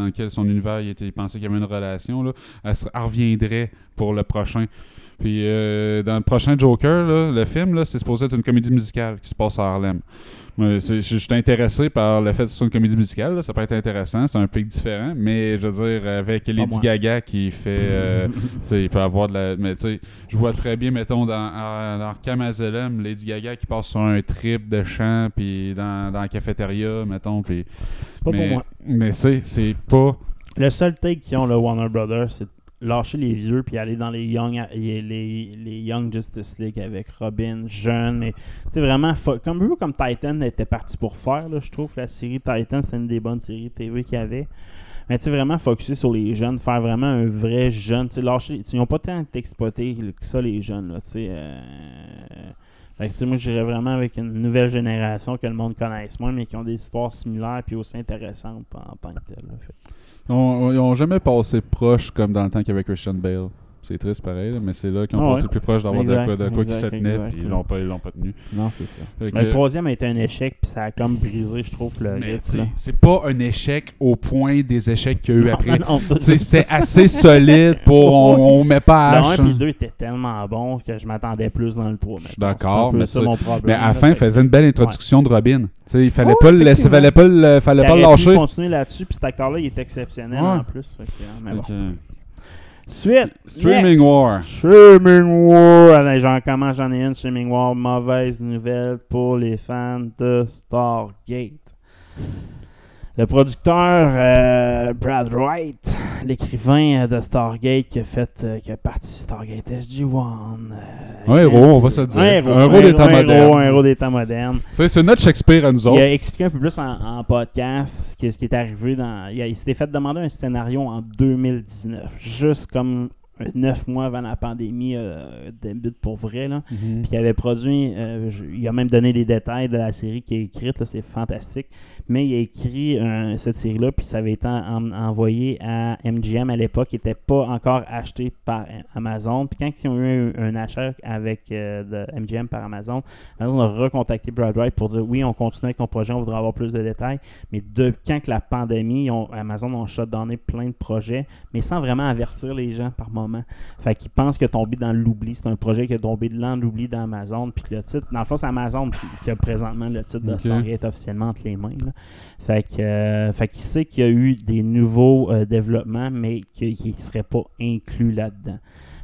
lequel son univers il, était, il pensait qu'il y avait une relation. Là. Elle, se- elle reviendrait pour le prochain. Puis euh, dans le prochain Joker, là, le film, là, c'est supposé être une comédie musicale qui se passe à Harlem. Moi, c'est- je suis intéressé par le fait que ce soit une comédie musicale. là. Ça peut être intéressant. C'est un pic différent. Mais je veux dire, avec Lady. Gaga qui fait. euh, il peut avoir de la. Mais tu sais, je vois très bien, mettons, dans, dans Arkham Asylum, Lady Gaga qui passe sur un trip de chant, puis dans, dans la cafétéria, mettons. Puis, Pas pour mais, moi. mais c'est c'est pas. Le seul take qu'ils ont, le Warner Brothers, c'est lâcher les vieux puis aller dans les Young, les, les Young Justice League avec Robin, jeune. Sais, vraiment, comme, un peu comme Titan était parti pour faire, là, je trouve. La série Titan, c'était une des bonnes séries TV qu'il y avait. Mais tu vraiment focuser sur les jeunes, faire vraiment un vrai jeune. Tu lâcher. Ils n'ont pas tant été exploités que ça, les jeunes, là, tu sais. euh, tu sais, moi, j'irais vraiment avec une nouvelle génération que le monde connaisse moins, mais qui ont des histoires similaires puis aussi intéressantes en tant que telles. Ils ont jamais passé proche comme dans le temps qu'il y avait Christian Bale. C'est triste pareil, mais c'est là qu'ils ont Ah passé ouais. plus proche d'avoir de de quoi qui se tenait, puis ils l'ont pas, ils l'ont pas tenu. Non, c'est ça. Mais que- le troisième a été un échec, puis ça a comme brisé, je trouve, le Mais rythme, tu sais, là. c'est pas un échec au point des échecs qu'il y a eu après. Non, sais, C'était assez solide pour. On, on met pas Le H. 1 et hein. le 2 étaient tellement bons que je m'attendais plus dans le 3. Je suis d'accord, mais mon problème. Mais à la fin, il faisait une belle introduction de Robin. Tu sais, il fallait Ouais, pas le laisser, fallait pas le, fallait pas le lâcher. continuer là-dessus, puis cet acteur-là, il est exceptionnel en plus. Suite. Streaming next. War. Streaming War. Allez, j'en commence, j'en ai une. Streaming War, mauvaise nouvelle pour les fans de Stargate. Le producteur euh, Brad Wright, l'écrivain euh, de Stargate qui a fait, euh, qui a parti Stargate SG-1. euh, Un héros, on va se le dire. Un héros, Un héros des temps modernes. Un héros des temps modernes. Tu sais, C'est notre Shakespeare à nous Il autres. a expliqué un peu plus en, en podcast qu'est-ce qui est arrivé dans. Il, il s'était fait demander un scénario en 2019, juste comme neuf mois avant la pandémie euh, pour vrai. Là. Mhm. Puis il avait produit, euh, je- il a même donné les détails de la série qui est écrite, c'est fantastique. Mais il a écrit euh, cette série-là, puis ça avait été en- envoyé à MGM à l'époque, qui n'était pas encore acheté par euh, Amazon. Puis quand ils ont eu un, un achat avec euh, de MGM par Amazon, Amazon a recontacté Brad Wright pour dire oui, on continue avec ton projet, on voudrait avoir plus de détails. Mais de quand que la pandémie, ils ont- Amazon ont shutdowné plein de projets, mais sans vraiment avertir les gens par moment. Fait qu'ils pensent qu'il est tombé dans l'oubli. C'est un projet qui est tombé dans l'oubli d'Amazon. Puis que le titre, dans le fond, c'est Amazon qui, qui a présentement le titre de Ok. Stargate officiellement entre les mains. là. Fait que, euh, fait qu'il sait qu'il y a eu des nouveaux euh, développements, mais qu'il ne serait pas inclus là-dedans.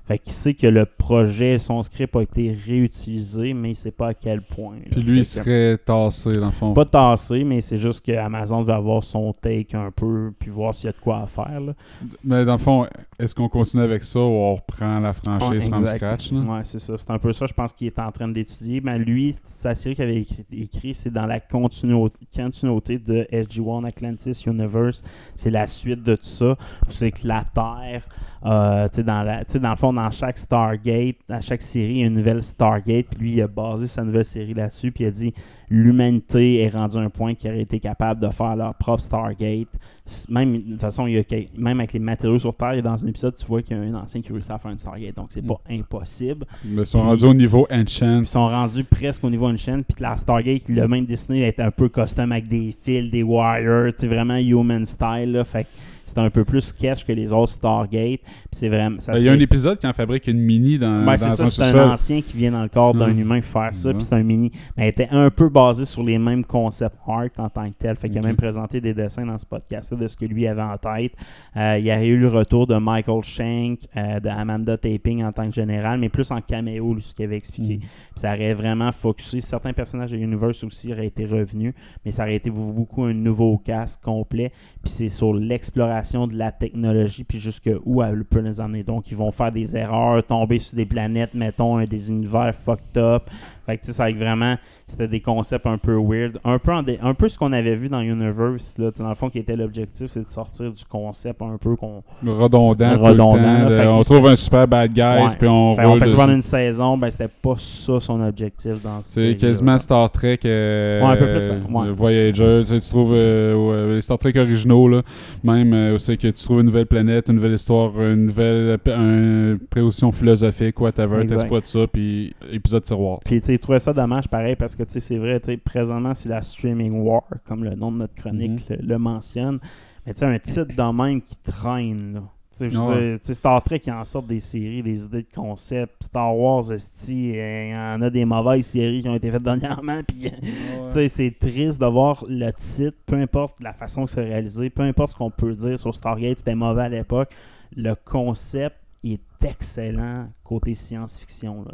Fait qu'il sait que le projet, son script a été réutilisé, mais il sait pas à quel point. là. Puis lui, il serait tassé, dans le fond. pas tassé, mais c'est juste que Amazon va avoir son take un peu, puis voir s'il y a de quoi à faire. Là. Mais dans le fond, est-ce qu'on continue avec ça ou on reprend la franchise Ouais, from scratch? là? Ouais, c'est ça. C'est un peu ça, je pense qu'il est en train d'étudier. Mais lui, sa série qu'il avait écrit, c'est dans la continuité, de SG-1 Atlantis Universe. C'est la suite de tout ça. C'est que la Terre, euh, tu sais, dans, la- tu sais, dans le fond, dans chaque Stargate, à chaque série, il y a une nouvelle Stargate. Puis lui, il a basé sa nouvelle série là-dessus. Puis il a dit l'humanité est rendue à un point qu'il aurait été capable de faire leur propre Stargate. Même, de toute façon, il y a quel- même avec les matériaux sur Terre, et dans un épisode, tu vois qu'il y a un ancien qui réussit à faire une Stargate. Donc, c'est pas impossible. Mais ils sont rendus au niveau Enchant. Ils sont rendus presque au niveau d'une chaîne. Puis la Stargate, il l'a même dessiné d'être un peu custom avec des fils, des wires, tu vraiment human style. Là, fait c'est un peu plus sketch que les autres Stargate. C'est vraiment. Ben, Il y a un épisode qui en fabrique une mini dans, Ouais, dans c'est un ancien qui vient dans le corps d'un Ouais. humain faire ça, puis c'est un mini. Mais elle était un peu basé sur les mêmes concepts art en tant que tel. Fait qu'il Ok. a même présenté des dessins dans ce podcast de ce que lui avait en tête. Euh, il y a eu le retour de Michael Shank, euh, de Amanda Taping en tant que général, mais plus en caméo, lui, ce qu'il avait expliqué. Mm. Puis ça aurait vraiment focusé. Certains personnages de Universe aussi auraient été revenus, mais ça aurait été beaucoup beaucoup un nouveau cast complet. Puis c'est sur l'exploration de la technologie, puis jusque où elle peut les emmener. Donc ils vont faire des erreurs, tomber sur des planètes, mettons, des univers fucked up. Fait que tu sais, ça vraiment, c'était des concepts un peu weird. Un peu, en dé- un peu ce qu'on avait vu dans Universe, là, dans le fond, qui était l'objectif, c'est de sortir du concept un peu qu'on. Redondant. tout le Redondant, temps, là, de- fait on trouve un super bad guy, puis on Fait, on fait une saison, ben c'était pas ça son objectif dans cette C'est quasiment Star Trek. euh, Ouais, un peu plus, euh, ouais. Voyager. Tu, sais, tu trouves euh, les Star Trek originaux, là, même euh, aussi que tu trouves une nouvelle planète, une nouvelle histoire, une nouvelle euh, un- préposition philosophique, whatever. T'exploites ça, puis épisode tiroir. Puis, tu sais, je trouvais ça dommage, pareil, parce que, tu sais, c'est vrai, présentement, c'est la streaming war, comme le nom de notre chronique Mhm. le, le mentionne. Mais, tu sais, un titre de même qui traîne, là. Ouais. dire, Star Trek, il en sort des séries, des idées de concept. Star Wars, esti, il y en a des mauvaises séries qui ont été faites dernièrement. Puis, sais, c'est triste de voir le titre, peu importe la façon que c'est réalisé, peu importe ce qu'on peut dire sur Stargate, c'était mauvais à l'époque. Le concept est excellent côté science-fiction,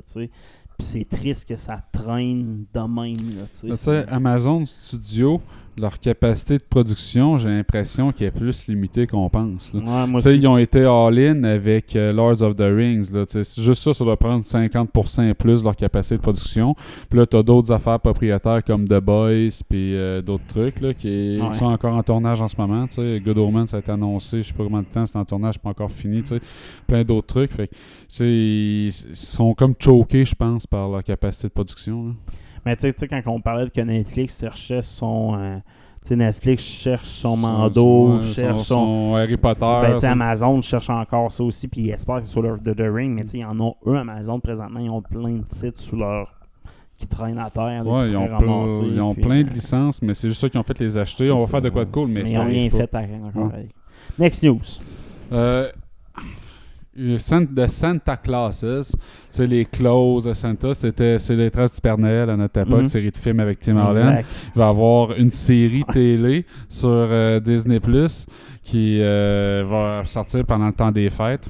c'est triste que ça traîne de même, là, tu sais. Tu sais, Amazon Studio, leur capacité de production, j'ai l'impression qu'elle est plus limitée qu'on pense. là. Ouais, sais, ils ont été all-in avec euh, Lords of the Rings. Là, tu sais, c'est juste ça, ça doit prendre 50% et plus de leur capacité de production. Puis là, tu as d'autres affaires propriétaires comme The Boys puis euh, d'autres trucs là, qui Ouais. sont encore en tournage en ce moment. Tu sais. Good Omens, ça a été annoncé, je sais pas combien de temps c'est en tournage, pas encore fini. tu sais. Plein d'autres trucs. Fait ils sont comme choqués, je pense, par leur capacité de production. là. Mais tu sais- quand on parlait de que Netflix cherchait son. euh, tu sais, Netflix cherche son Mando, son- cherche son- son. Harry Potter. Ben, tu sais, ça. Amazon cherche encore ça aussi, puis ils espèrent que c'est sur leur The, The Ring, mais tu sais, ils en ont eux, Amazon, présentement, ils ont plein de titres sous leur. qui traînent à terre. Ouais, ils ont, ramasser, ils ont puis, plein de euh, licences, mais c'est juste ça qu'ils ont fait les acheter. On va faire de quoi de cool, mais, ils ça n'ont rien fait à- encore Ouais. avec. Next news. Euh, de Santa Clauses, sais, les Claus de Santa, c'était c'est les traces du Père Noël à notre époque, Mhm. série de films avec Tim Allen. Il va y avoir une série télé sur euh, Disney Plus qui euh, va sortir pendant le temps des fêtes.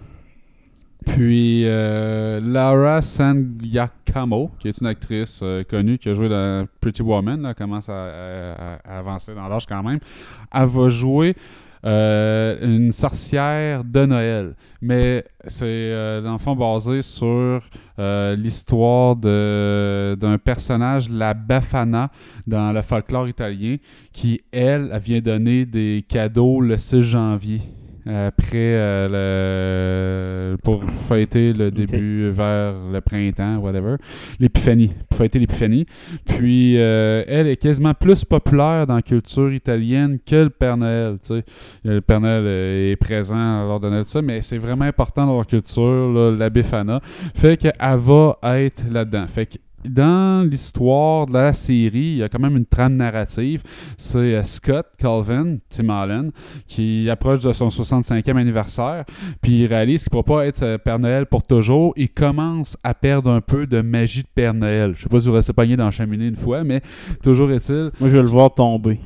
Puis euh, Laura Sangakamo, qui est une actrice euh, connue qui a joué dans Pretty Woman, là, commence à, à- à avancer dans l'âge quand même, elle va jouer euh, une sorcière de Noël. Mais c'est euh, basé sur euh, l'histoire d'un personnage, la Bafana, dans le folklore italien, qui, elle vient donner des cadeaux le 6 janvier. Après euh, le, pour fêter le début vers le printemps, whatever, l'épiphanie, pour fêter l'épiphanie. Puis euh, elle est quasiment plus populaire dans la culture italienne que le Père Noël. tu sais. Le Père Noël euh, est présent lors de Noël, ça, mais c'est vraiment important dans leur culture, là, la Befana. Fait qu'elle va être là-dedans. Fait que dans l'histoire de la série, il y a quand même une trame narrative. C'est euh, Scott Calvin, Tim Allen, qui approche de son 65e anniversaire, puis il réalise qu'il ne pourra pas être euh, Père Noël pour toujours. Il commence à perdre un peu de magie de Père Noël. Je sais pas si vous restez pogné dans la cheminée une fois, mais toujours est-il Moi, je vais le voir tomber.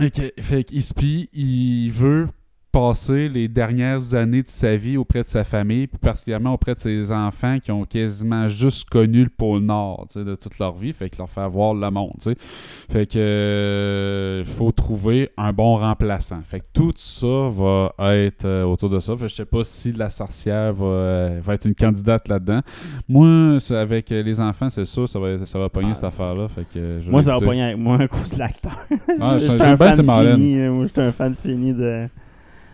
Ok, fait qu'il il veut passer les dernières années de sa vie auprès de sa famille, puis particulièrement auprès de ses enfants qui ont quasiment juste connu le pôle Nord de toute leur vie, fait qu'il leur fait voir le monde. tu sais. Fait que euh, faut trouver un bon remplaçant. Fait que tout ça va être euh, autour de ça. Fait que je sais pas si la sorcière va, euh, va être une candidate là-dedans. Moi, avec les enfants, c'est sûr, ça va, ça va pogner Ah, cette affaire-là. Fait que je Moi, ça va pogner avec moi à cause de l'acteur. Ah, J'étais j'aime un fan fini, Moi, j'étais un fan fini de,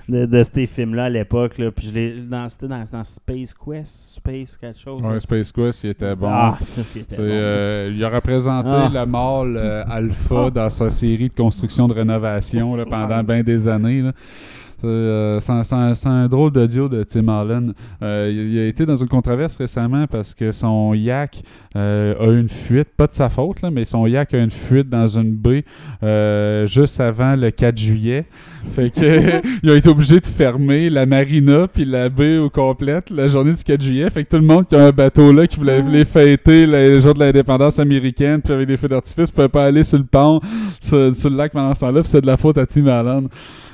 de, de ces films-là à l'époque. là. Puis je l'ai. dans- C'était dans, dans Space Quest, Space quelque chose. Ouais, là. Space Quest, il était bon. Ah, était bon. euh, il a représenté Ah. le mâle euh, alpha dans sa série de construction de rénovation là, pendant bien des années. là. C'est, euh, c'est un- drôle de duo de Tim Allen. Euh, il, il a été dans une controverse récemment parce que son yak euh, a une fuite, pas de sa faute, là, mais son yak a une fuite dans une baie euh, juste avant le 4 juillet. Fait que ils ont été obligés de fermer la marina puis la baie au complète la journée du 4 juillet. Fait que tout le monde qui a un bateau là qui voulait fêter le jour de l'indépendance américaine puis avec des feux d'artifice pouvait pas aller sur le pont sur, sur le lac pendant ce temps-là c'est de la faute à Tim Allen.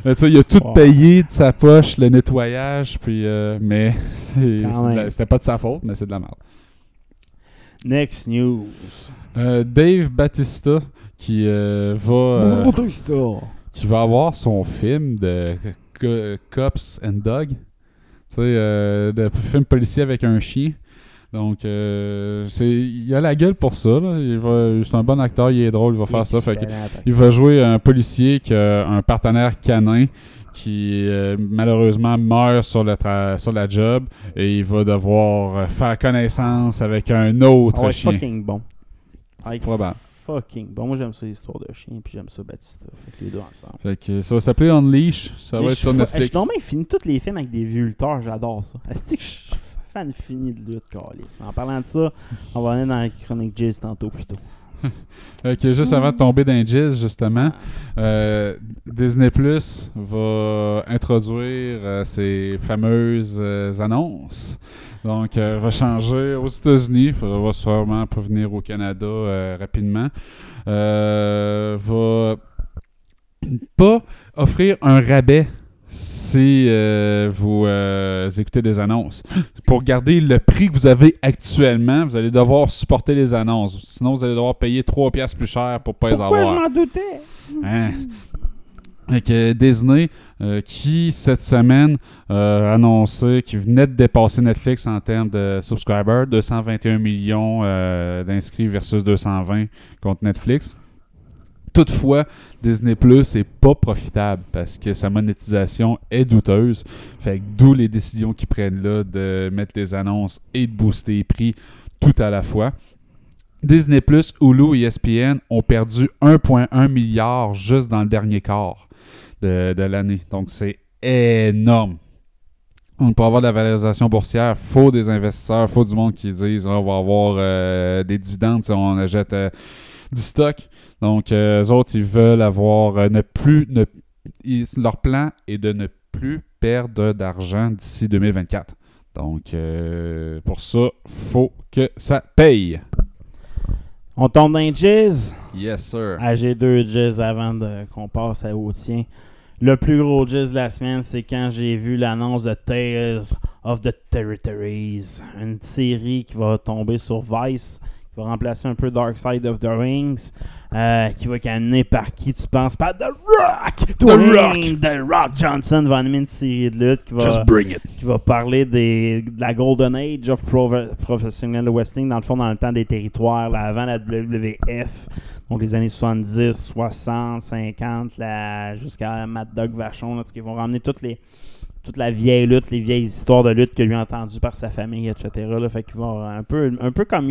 Tu sais, il a tout Wow. payé de sa poche, le nettoyage, puis euh, mais c'était pas de sa faute, mais c'est de la merde. Next news. Euh, Dave Batista qui euh, va euh, qui va avoir son film de Co- Cops and Dog. Tu sais, de film policier avec un chien. Donc, euh, c'est, il a la gueule pour ça. là. Il va, c'est un bon acteur, il est drôle, il va faire ça. Fait il va jouer un policier qui a un partenaire canin qui euh, malheureusement meurt sur, le tra- sur la job et il va devoir euh, faire connaissance avec un autre ouais, chien. fucking bon. Ah, Probable. fucking bon. Moi, j'aime ça, l'histoire de chien, puis j'aime ça, Batista. Fait que les deux ensemble. Fait que ça va s'appeler Unleash. Ça Mais va être sur suis fa- Je Netflix. suis donc bien fini tous les films avec des vieux lutteurs, j'adore ça. Est-ce que je suis fan fini de lutte? En parlant de ça, on va aller dans la chronique Jizz tantôt plutôt. Que juste avant de tomber dans jizz, justement, euh, Disney Plus va introduire euh, ses fameuses euh, annonces. Donc, va changer aux États-Unis, va sûrement pas venir au Canada rapidement. Va pas offrir un rabais si euh, vous euh, écoutez des annonces. Pour garder le prix que vous avez actuellement, vous allez devoir supporter les annonces. Sinon, vous allez devoir payer 3 piastres plus cher pour pas les avoir. je m'en doutais? Hein? Que Disney, euh, qui cette semaine euh, a annoncé qu'il venait de dépasser Netflix en termes de subscribers, 221 millions euh, d'inscrits versus 220 contre Netflix. Toutefois, Disney Plus est pas profitable parce que sa monétisation est douteuse. Fait d'où les décisions qu'ils prennent là de mettre des annonces et de booster les prix tout à la fois. Disney Plus, Hulu et ESPN ont perdu 1,1 milliard juste dans le dernier quart de, l'année. Donc c'est énorme. Donc, pour avoir de la valorisation boursière, faut des investisseurs, faut du monde qui disent Ah, on va avoir euh, des dividendes si on achète euh, du stock. Donc, euh, eux autres, ils veulent avoir euh, ne plus. Ne, ils- leur plan est de ne plus perdre d'argent d'ici 2024. Donc, euh, pour ça, faut que ça paye. On tombe dans les Jizz? Yes, sir. Ah, j'ai deux Jizz avant qu'on passe à au tien. Le plus gros Jizz de la semaine, c'est quand j'ai vu l'annonce de Tales of the Territories, une série qui va tomber sur Vice, va remplacer un peu Dark Side of the Rings, euh, qui va être amené par qui tu penses? Par The Rock! Dwayne The Rock Johnson va animer une série de lutte qui va, bring it. qui va parler des, de la Golden Age of Pro- Professional Wrestling, dans le fond, dans le temps des territoires, là, avant la WWF, donc les années 70, 60, 50, là, jusqu'à Mad Dog Vachon, là, qui vont ramener toutes les, toute la vieille lutte, les vieilles histoires de lutte que lui a entendues par sa famille, etc. Là, fait qu'il va un peu, un peu comme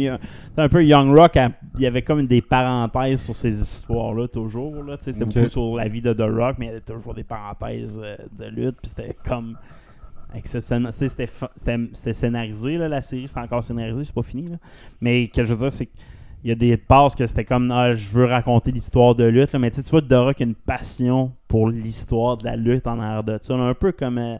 un peu Young Rock, il y avait comme des parenthèses sur ces histoires-là toujours. Là, c'était beaucoup sur la vie de The Rock, mais il y avait toujours des parenthèses euh, de lutte, puis c'était comme exceptionnellement. C'était c'était c'était scénarisé, là, la série, c'est encore scénarisé, c'est pas fini. Là. Mais ce que je veux dire, c'est qu'il y a des passes que c'était comme ah, je veux raconter l'histoire de lutte, là, mais tu vois, The Rock a une passion pour l'histoire de la lutte en arrière de ça. un peu comme euh,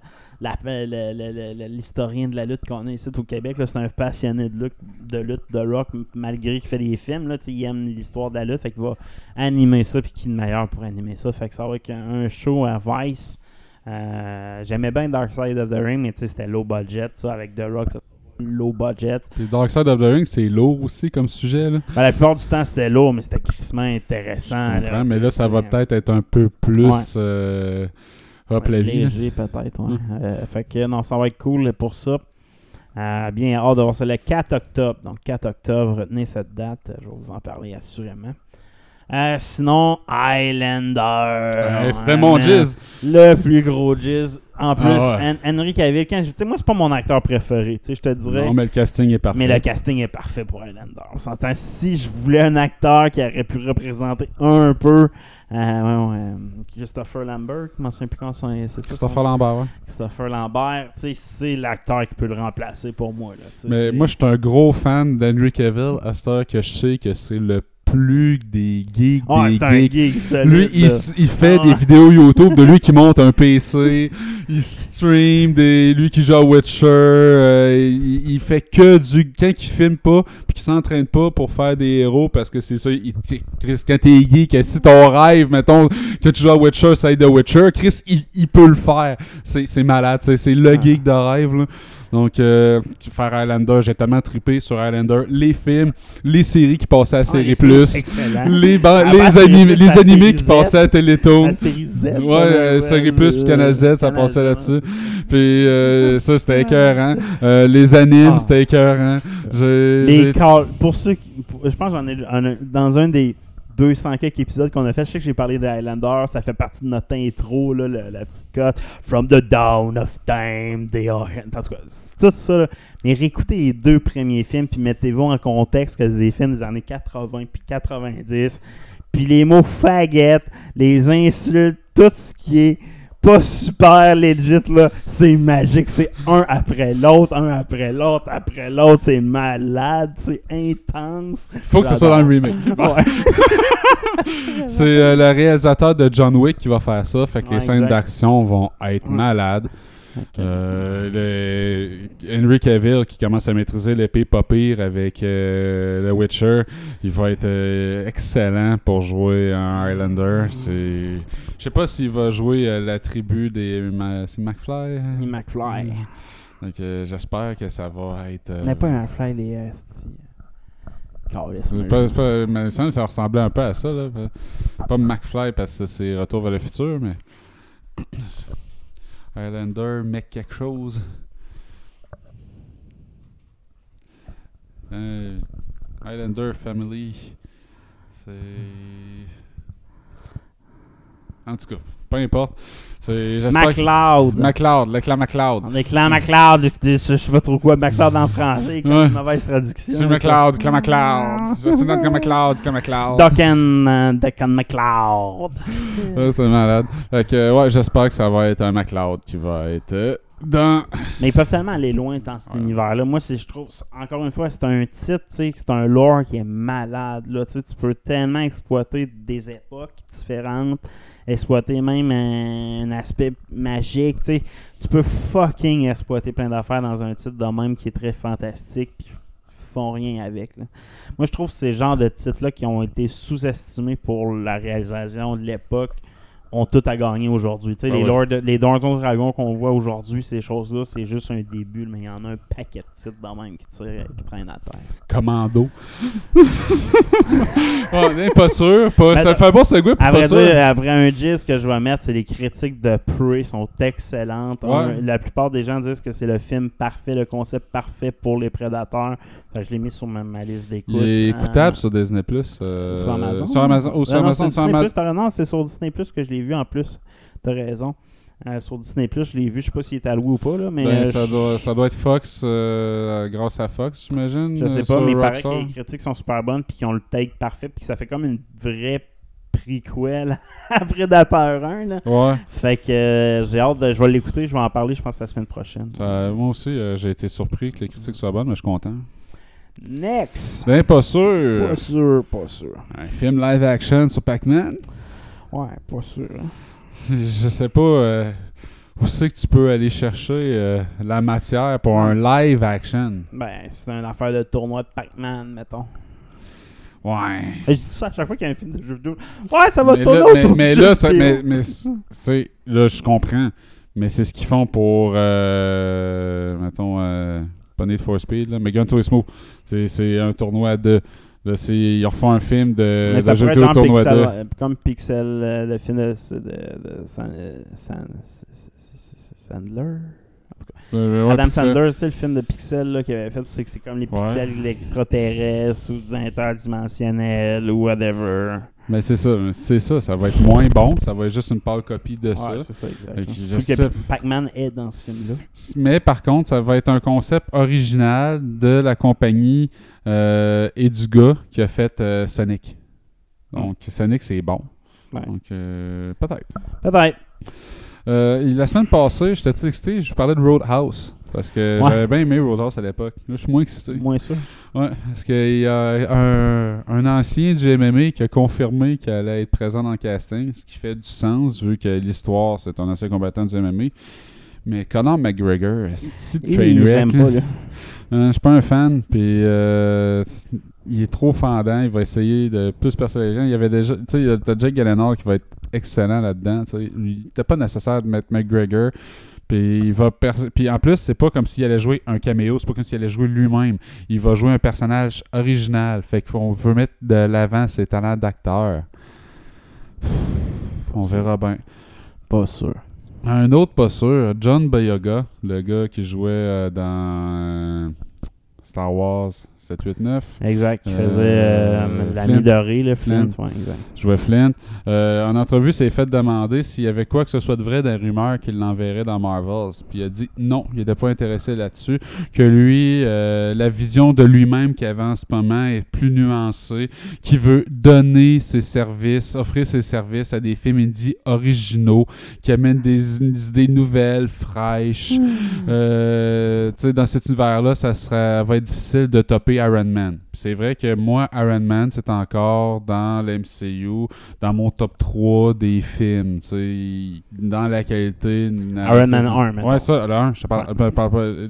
l'historien de la lutte qu'on a ici au Québec. C'est un passionné de lutte, de lutte, de rock, malgré qu'il fait des films. Là, il aime l'histoire de la lutte, fait qu'il va animer ça, puis qui est le meilleur pour animer ça. Fait que ça va être un, show à Vice. Euh, J'aimais bien Dark Side of the Ring, mais c'était low budget, ça, avec The Rock, ça, low budget. Puis Dark Side of the Ring, c'est lourd aussi comme sujet. Là. Ben, la plupart du temps, c'était lourd, mais c'était crissement intéressant. Je sais, mais là, ça va peut-être être un peu plus Ouais. euh, hop Ouais, la vie. là. Léger, peut-être, ouais. Euh, fait que non, ça va être cool pour ça. Euh, bien hâte de voir ça le 4 octobre. Donc 4 octobre, retenez cette date. Je vais vous en parler assurément. Euh, sinon, Highlander. C'était mon jizz. Le plus gros jizz. En plus, Ah ouais. Hen- Henry Cavill, quand je- moi, c'est pas mon acteur préféré, tu sais, je te dirais. Non, mais le casting est parfait. Mais le casting est parfait pour Highlander. On s'entend, si je voulais un acteur qui aurait pu représenter un peu euh, ouais, ouais, Christopher Lambert, je m'en souviens plus comment son Christopher son- Lambert, ouais. Christopher Lambert, tu sais, c'est l'acteur qui peut le remplacer pour moi. Là, Mais moi, je suis un gros fan d'Henry Cavill à cette heure que je sais que c'est le plus des geeks Ouais, des geeks. geek solide. Lui, il, il fait Ah des vidéos YouTube de lui qui monte un PC, il stream, des, lui qui joue à Witcher, euh, il, il fait que du... Quand il filme pas, puis qu'il s'entraîne pas pour faire des héros, parce que c'est ça, il, Chris, quand t'es geek, si ton rêve, mettons, que tu joues à Witcher, ça aide de Witcher, Chris, il, il peut le faire. C'est c'est malade, c'est c'est le Ah. geek de rêve, là. Donc, euh, faire Highlander, j'ai tellement trippé sur Highlander. Les films, les séries qui passaient à Ouais, Série Plus. Les, les, anim- les animés qui passaient à Télétoon. Série Z. Ouais, euh, Série Plus, puis Canal Z, ça Canal passait là-dessus. Puis euh, ça, c'était écœurant. Euh, les animes, Ah. c'était écœurant. Calls, pour ceux qui, pour- je pense que j'en ai en dans un des 200 quelques épisodes qu'on a fait, je sais que j'ai parlé de Highlander, ça fait partie de notre intro, là, la petite cote. From the dawn of time, they are. En tout cas, tout ça. là. Mais réécoutez les deux premiers films, puis mettez-vous en contexte que c'est des films des années 80 puis 90. Puis les mots faguettes, les insultes, tout ce qui est pas super legit là, c'est magique, c'est un après l'autre, un après l'autre, après l'autre, c'est malade, c'est intense. Faut que ce soit dans le remake. Ouais. C'est euh, le réalisateur de John Wick qui va faire ça. Fait que Ouais, les scènes d'action vont être Ouais. Malades. Euh, le- Henry Cavill qui commence à maîtriser l'épée pas pire avec euh, The Witcher, il va être euh, excellent pour jouer en Highlander. C'est, je sais pas s'il va jouer euh, la tribu des, Ma- McFly. hein? McFly. Donc euh, j'espère que ça va être. euh, Mais pas un McFly, les moi, pas, pas- mais que ça ressemblait un peu à ça. Là. Pas McFly parce que c'est Retour vers le futur, mais. Highlander, mec quelque chose. Euh, Highlander Family. C'est. En tout cas, peu importe. C'est, j'espère que- McLeod. McLeod, le clan McLeod. On est clan McLeod, je sais pas trop quoi, McLeod en français, comme Ouais. une mauvaise traduction. C'est McLeod. Je suis notre clan McLeod, clan McLeod. Duncan, Duncan. Ouais, c'est malade. Fait que, ouais, j'espère que ça va être un McLeod qui va être dans. Mais ils peuvent tellement aller loin dans cet Ouais. univers-là. Moi, je trouve, encore une fois, c'est un titre, c'est un lore qui est malade. Là, tu peux tellement exploiter des époques différentes, exploiter même un, un aspect magique. tu sais. Tu peux fucking exploiter plein d'affaires dans un titre de même qui est très fantastique. Ils font rien avec. là. Moi, je trouve que ces genres de titres-là qui ont été sous-estimés pour la réalisation de l'époque ont tout à gagner aujourd'hui. Tu sais, Ah les. Lord, les Donjons Dragons qu'on voit aujourd'hui, ces choses-là, c'est juste un début, mais il y en a un paquet de titres dans même qui, tirent- qui traînent à terre. Commando. ouais, mais pas sûr. Pas, Mais ça fait un bon segway, pas vrai sûr. dire, après un gist que je vais mettre, c'est les critiques de Prey sont excellentes. Ouais. La plupart des gens disent que c'est le film parfait, le concept parfait pour les prédateurs. Je l'ai mis sur ma, ma liste d'écoute. Il est Euh, écoutable sur Disney Plus. euh, sur Amazon. Sur Amazon. Ou sur non, Amazon. c'est sur Disney+, Ama- t'as- non, c'est sur Disney Plus que je l'ai vu en plus. T'as raison. Euh, sur Disney Plus, je l'ai vu. Je sais pas s'il est alloué ou pas, là, mais Ben, euh, ça, doit, ça doit être Fox, euh, grâce à Fox, j'imagine. Je sais pas, mais paraît que les critiques sont super bonnes puis qu'ils ont le take parfait puis que ça fait comme une vraie prequel à Predator 1. Là. Ouais. Fait que j'ai hâte de. Je vais l'écouter, je vais en parler, je pense, la semaine prochaine. Moi aussi, j'ai été surpris que les critiques soient bonnes, mais je suis content. Next! Ben, pas sûr. Pas sûr, pas sûr. Un film live action sur Pac-Man. Ouais, pas sûr. hein. Je sais pas euh, où c'est que tu peux aller chercher euh, la matière pour un live action? Ben, c'est une affaire de tournoi de Pac-Man, mettons. Ouais. Je dis ça à chaque fois qu'il y a un film de jeu vidéo. Ouais, ça va mais, tourner là, autour mais, du mais jeu là, ça- mais, mais c'est- là, je comprends. Mais c'est ce qu'ils font pour, euh, mettons, euh, pas Need for Speed, là, mais Gun Turismo. C'est c'est un tournoi deux. Là, ils refont un film de, Mais de ça pourrait être tournoi Pixel, deux. euh, comme Pixel, euh, le film de, de, de San- San- Sandler? Euh, ouais, Adam Sandler, c'est le film de Pixel là, qu'il avait fait. C'est que c'est comme les Ouais. pixels extraterrestres ou interdimensionnels ou whatever. Mais c'est ça, c'est ça. Ça va être moins bon. Ça va être juste une pâle copie de ça. C'est ça, exact. Pac-Man est dans ce film-là. Mais par contre, ça va être un concept original de la compagnie euh, et du gars qui a fait euh, Sonic. Donc, Sonic, c'est bon. Ouais. Donc, euh, peut-être. Peut-être. Euh, la semaine passée, j'étais tout excité, je parlais de Roadhouse. Parce que Ouais. j'avais bien aimé Roadhouse à l'époque. Là, je suis moins excité. Moins sûr. Ouais, parce qu'il y a un, un ancien du MMA qui a confirmé qu'il allait être présent dans le casting, ce qui fait du sens vu que l'histoire, c'est un ancien combattant du MMA. Mais Conor McGregor, c'est Et train je pas. Euh, je suis pas un fan, puis euh, il est trop fendant. Il va essayer de plus persuader les gens. Il y avait déjà, tu sais, il y a- Jake Gyllenhaal qui va être excellent là-dedans. n'était pas nécessaire de mettre McGregor. Puis il va pers- puis en plus, c'est pas comme s'il allait jouer un caméo, c'est pas comme s'il allait jouer lui-même. Il va jouer un personnage original. Fait qu'on veut mettre de l'avant ses talents d'acteur. On verra bien. Pas sûr. Un autre pas sûr, John Boyega, le gars qui jouait euh, dans euh, Star Wars 789. Exact. Qui Euh, faisait euh, la midorée, le Flint. Flint. Ouais, exact. jouait Flint. Euh, en entrevue, s'est fait demander s'il y avait quoi que ce soit de vrai dans les rumeurs qu'il l'enverrait dans Marvels. Puis il a dit non, il n'était pas intéressé là-dessus. Que lui, euh, la vision de lui-même qu'il avait en ce moment est plus nuancée, qu'il veut donner ses services, offrir ses services à des films indie originaux, qui amènent des, des idées nouvelles, fraîches. Euh, tu sais, dans cet univers-là, ça sera, va être difficile de topper Iron Man. C'est vrai que moi, Iron Man, c'est encore dans l'MCU, dans mon top 3 des films, tu sais, dans la qualité. Iron Man 1, mettons. Ouais, ça, le 1, je te parle, je parle pas,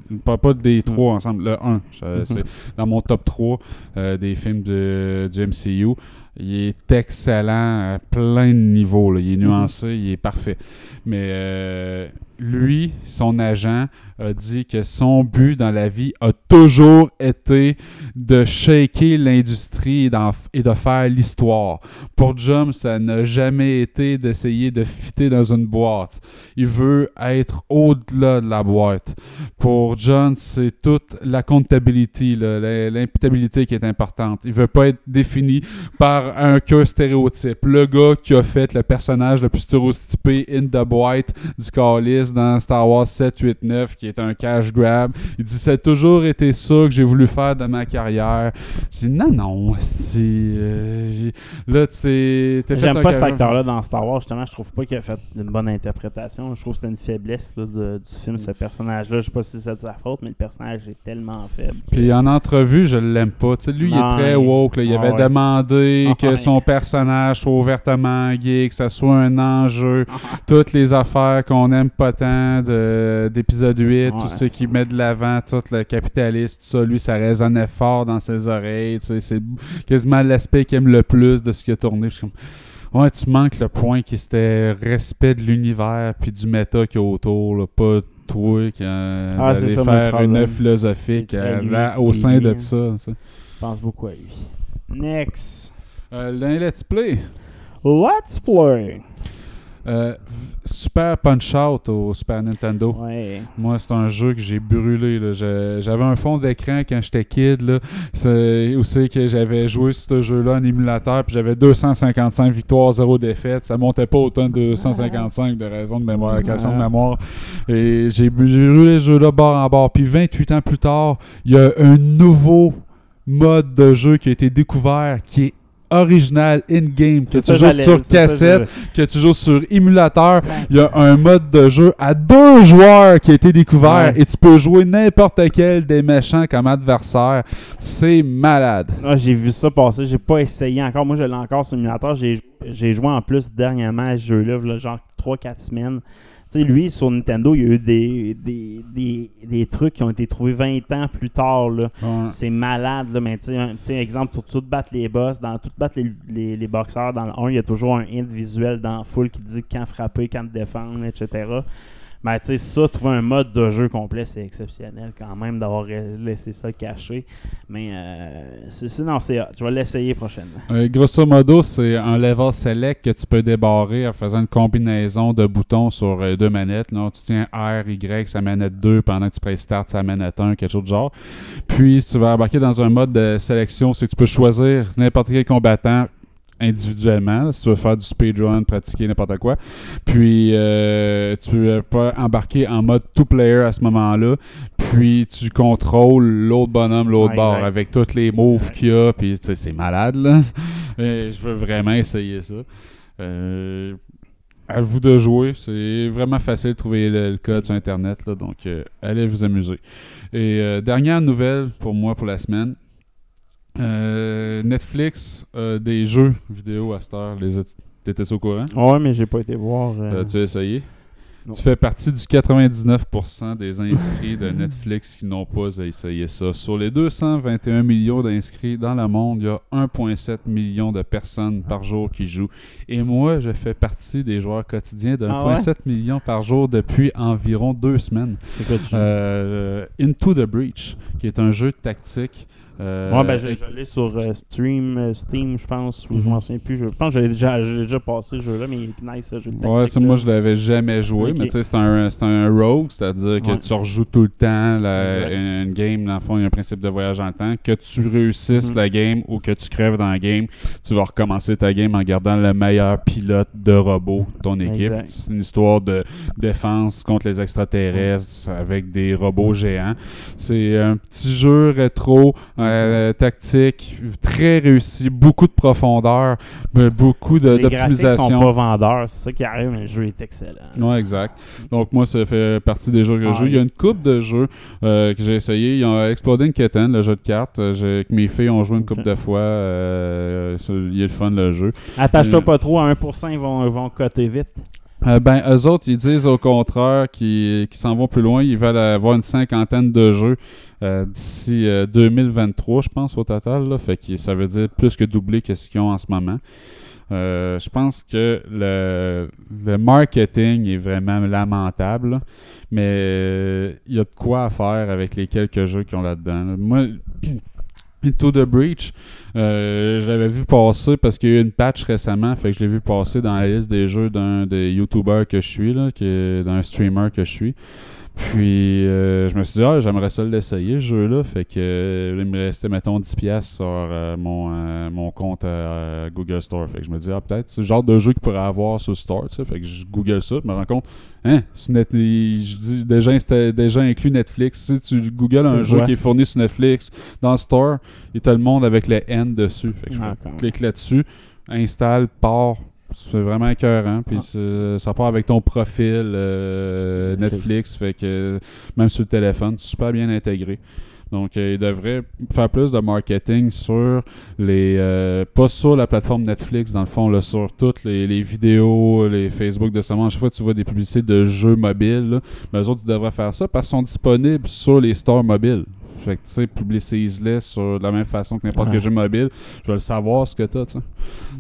je parle pas des trois ensemble, le 1, je- c'est dans mon top 3 euh, des films de- du MCU. Il est excellent à plein de niveaux. là. Il est nuancé, il est parfait. Mais euh, lui, son agent, a dit que son but dans la vie a toujours été de shaker l'industrie et, de faire l'histoire. Pour Jum, ça n'a jamais été d'essayer de fitter dans une boîte. Il veut être au-delà de la boîte. Pour John, c'est toute la comptabilité, l'imputabilité qui est importante. Il veut pas être défini par un que stéréotype. Le gars qui a fait le personnage le plus stéréotypé in the boîte du Callis dans Star Wars 7, 8, 9, qui est un cash grab. Il dit, a toujours été ça que j'ai voulu faire dans ma carrière. Je dis, non, non, euh, là, tu t'es fait J'aime pas cet acteur-là dans Star Wars, justement. Je trouve pas qu'il a fait une bonne interprétation. Je trouve que c'était une faiblesse là, de- du film, ce personnage-là. Je sais pas si c'est de sa faute, mais le personnage est tellement faible. que- Puis en entrevue, je l'aime pas. Lui, il est très woke. là. Il Ah avait ouais. demandé Ah que ouais. son personnage soit ouvertement gay, que ça soit un enjeu. Ah. Toutes les affaires qu'on aime pas tant de- d'épisode 8, Ouais, tout ce qui ça- met de l'avant, tout le capitaliste, tout ça, lui, ça résonnait fort dans ses oreilles. C'est quasiment l'aspect qu'il aime le plus de ce qui a tourné. Je suis comme, Ouais, tu manques le point qui c'était respect de l'univers puis du méta qu'il y a autour, là, pas toi qui euh, Ah, d'aller faire une philosophique euh, là, qui au sein de ça. Je pense beaucoup à lui. Next. Euh, L'un Let's Play. Let's play. Euh, Super Punch Out au Super Nintendo. Ouais. Moi, c'est un jeu que j'ai brûlé. là. J'avais un fond d'écran quand j'étais kid. Là. C'est où c'est que j'avais joué ce jeu-là en émulateur, puis j'avais 255 victoires, 0 défaites. Ça montait pas autant de 255 de raison de mémoire, question de Ah. mémoire. Et j'ai brûlé ce jeu-là bord en bord. Puis 28 ans plus tard, il y a un nouveau mode de jeu qui a été découvert qui est original in-game, que tu joues sur cassette, que tu joues sur émulateur. Il y a un mode de jeu à deux joueurs qui a été découvert Ouais. et tu peux jouer n'importe quel des méchants comme adversaire. C'est malade. Ah, j'ai vu ça passer, j'ai pas essayé encore. Moi, je l'ai encore sur l'émulateur. J'ai, j'ai joué en plus dernièrement à ce jeu-là, là, genre 3-4 semaines. Lui, sur Nintendo, il y a eu des, des, des, des trucs qui ont été trouvés 20 ans plus tard. Ouais. C'est malade, là, mais tu sais, un- tu sais, exemple, pour tout battre les boss, dans tout battre les, les, les boxeurs, dans le 1, il y a toujours un hint visuel dans la foule qui dit quand frapper, quand défendre, etc. Ben, tu sais, ça, trouver un mode de jeu complet, c'est exceptionnel quand même d'avoir laissé ça caché. Mais, euh, c'est non, l'essayer prochainement. Euh, grosso modo, c'est un level select que tu peux débarrer en faisant une combinaison de boutons sur euh, deux manettes. Là, tu tiens R, Y, sa manette 2 pendant que tu presses Start, sa manette 1, quelque chose de genre. Puis, tu vas embarquer dans un mode de sélection, c'est que tu peux choisir n'importe quel combattant individuellement, là, si tu veux faire du speedrun, pratiquer n'importe quoi. Puis, euh, tu peux pas embarquer en mode two-player à ce moment-là. Puis, tu contrôles l'autre bonhomme, l'autre Ouais, bord, avec tous les moves qu'il y a. Puis, tu sais, c'est malade, là. Mais je veux vraiment essayer ça. Euh, à vous de jouer. C'est vraiment facile de trouver le, le code sur Internet. Là, donc, euh, allez vous amuser. Et euh, dernière nouvelle pour moi pour la semaine. Euh, Netflix, a des jeux vidéo à cette heure. Les T'étais au courant? Ouais, mais j'ai pas été voir. euh, Euh, tu as essayé? non. Tu fais partie du 99% des inscrits de Netflix qui n'ont pas essayé ça. Sur les 221 millions d'inscrits dans le monde, il y a 1,7 million de personnes par jour qui jouent. Et moi, je fais partie des joueurs quotidiens de Ah ouais? 1,7 million par jour depuis environ deux semaines. Euh, Into the Breach, qui est un jeu tactique. Euh, ouais, ben, l'ai sur euh, Stream, euh, Steam, je pense, ou je m'en souviens plus. Je pense que j'ai déjà, déjà passé ce jeu-là, mais il est nice, ce jeu de Ouais, ça, moi, je l'avais jamais joué, mais tu sais, c'est un, un rogue, c'est-à-dire que Ouais. tu rejoues tout le temps la- une game. Dans le fond, il y a un principe de voyage dans le temps. Que tu réussisses Mhm. la game ou que tu crèves dans la game, tu vas recommencer ta game en gardant le meilleur pilote de robot de ton équipe. C'est une histoire de défense contre les extraterrestres avec des robots géants. C'est un petit jeu rétro, euh, tactique, très réussi, beaucoup de profondeur, beaucoup de- Les graphiques d'optimisation. sont pas vendeurs, c'est ça qui arrive, mais le jeu est excellent. Ouais, exact. Donc, moi, ça fait partie des jeux que je joue. Il y a une coupe de jeux euh, que j'ai essayé. Il y a Exploding Kitten, le jeu de cartes. Euh, que mes filles ont joué une coupe de fois. Euh, il est le fun, le jeu. Attache-toi Euh, pas trop à 1%, ils vont, ils vont coter vite. Euh, ben, eux autres, ils disent au contraire qu'ils s'en vont plus loin. Ils veulent avoir une cinquantaine de jeux euh, d'ici euh, 2023, je pense, au total. Fait que ça veut dire plus que doubler que ce qu'ils ont en ce moment. Euh, je pense que le, marketing est vraiment lamentable, mais euh, il y a de quoi à faire avec les quelques jeux qu'ils ont là-dedans. là. Moi, Into the Breach, euh, je l'avais vu passer parce qu'il y a eu une patch récemment, fait que je l'ai vu passer dans la liste des jeux d'un des YouTubers que je suis, là, d'un streamer que je suis. Puis euh, je me suis dit, ah, j'aimerais ça l'essayer, ce jeu-là. Fait que euh, il me restait, mettons, 10$ sur euh, mon, mon compte Google Store. Fait que je me dis, ah, peut-être, c'est le genre de jeu qu'il pourrait avoir sur le Store. Fait que je Google ça, je me rends compte, hein, net- je dis déjà, déjà inclus Netflix. Si tu Googles un jeu qui est fourni sur Netflix dans Store, il y a le monde avec le N dessus. Fait que je Ah, clique là-dessus, installe, part. C'est vraiment écœurant. Puis Ah. ça part avec ton profil euh, Netflix. Fait que même sur le téléphone, super bien intégré. Donc, euh, il devrait faire plus de marketing sur les. euh, pas sur la plateforme Netflix, dans le fond, là, sur toutes les, les vidéos, les Facebook de ce monde. Chaque fois que tu vois des publicités de jeux mobiles, là, ben, eux autres, ils devraient faire ça parce qu'ils sont disponibles sur les stores mobiles. Fait que, tu sais, publicise-les sur de la même façon que n'importe Ouais. quel jeu mobile. Je vais le savoir ce que t'as, tu sais.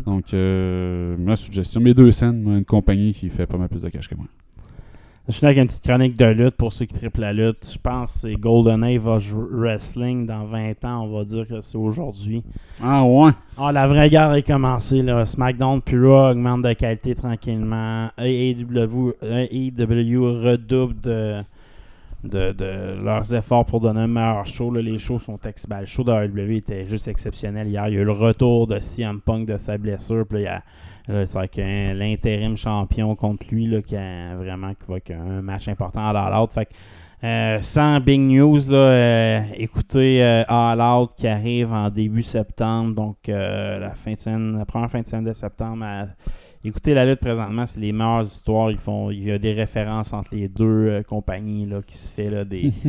Donc, euh, ma suggestion. Mes deux scènes, une compagnie qui fait pas mal plus de cash que moi. Je suis avec une petite chronique de lutte pour ceux qui triplent la lutte. Je pense que c'est Golden Age Wrestling dans 20 ans. On va dire que c'est aujourd'hui. Ah ouais! Ah, la vraie guerre est commencée. Là. SmackDown puis Raw augmente de qualité tranquillement. AEW, AEW redouble de, de, de leurs efforts pour donner un meilleur show. là. Les shows sont ex ben, Le show de AEW était juste exceptionnel hier. Il y a eu le retour de CM Punk de sa blessure. Puis là, il y a l'intérim champion contre lui là, qui a vraiment qui va un match important dans l'autre. Fait que, euh, sans big news, là, euh, écoutez euh, All Out qui arrive en début septembre, donc euh, la fin de semaine, la première fin de semaine de septembre. à- écoutez la lutte présentement, c'est les meilleures histoires. Ils font, il y a des références entre les deux euh, compagnies là, qui se fait là, des.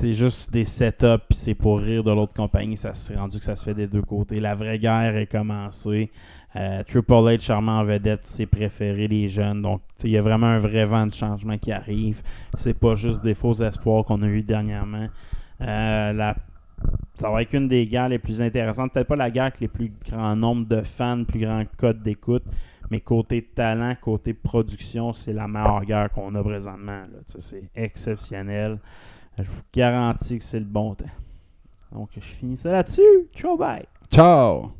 C'est juste des setups, puis c'est pour rire de l'autre compagnie. Ça s'est rendu que ça se fait des deux côtés. La vraie guerre est commencée. Euh, Triple H, charmant en vedette, ses préférés, les jeunes. Donc, il y a vraiment un vrai vent de changement qui arrive. C'est pas juste des faux espoirs qu'on a eu dernièrement. Euh, la- ça va être une des guerres les plus intéressantes. Peut-être pas la guerre avec les plus grands nombres de fans, plus grand code d'écoute, Mais côté talent, côté production, c'est la meilleure guerre qu'on a présentement. C'est exceptionnel. Je vous garantis que c'est le bon temps. Donc, je finis ça là-dessus. Ciao, bye! Ciao!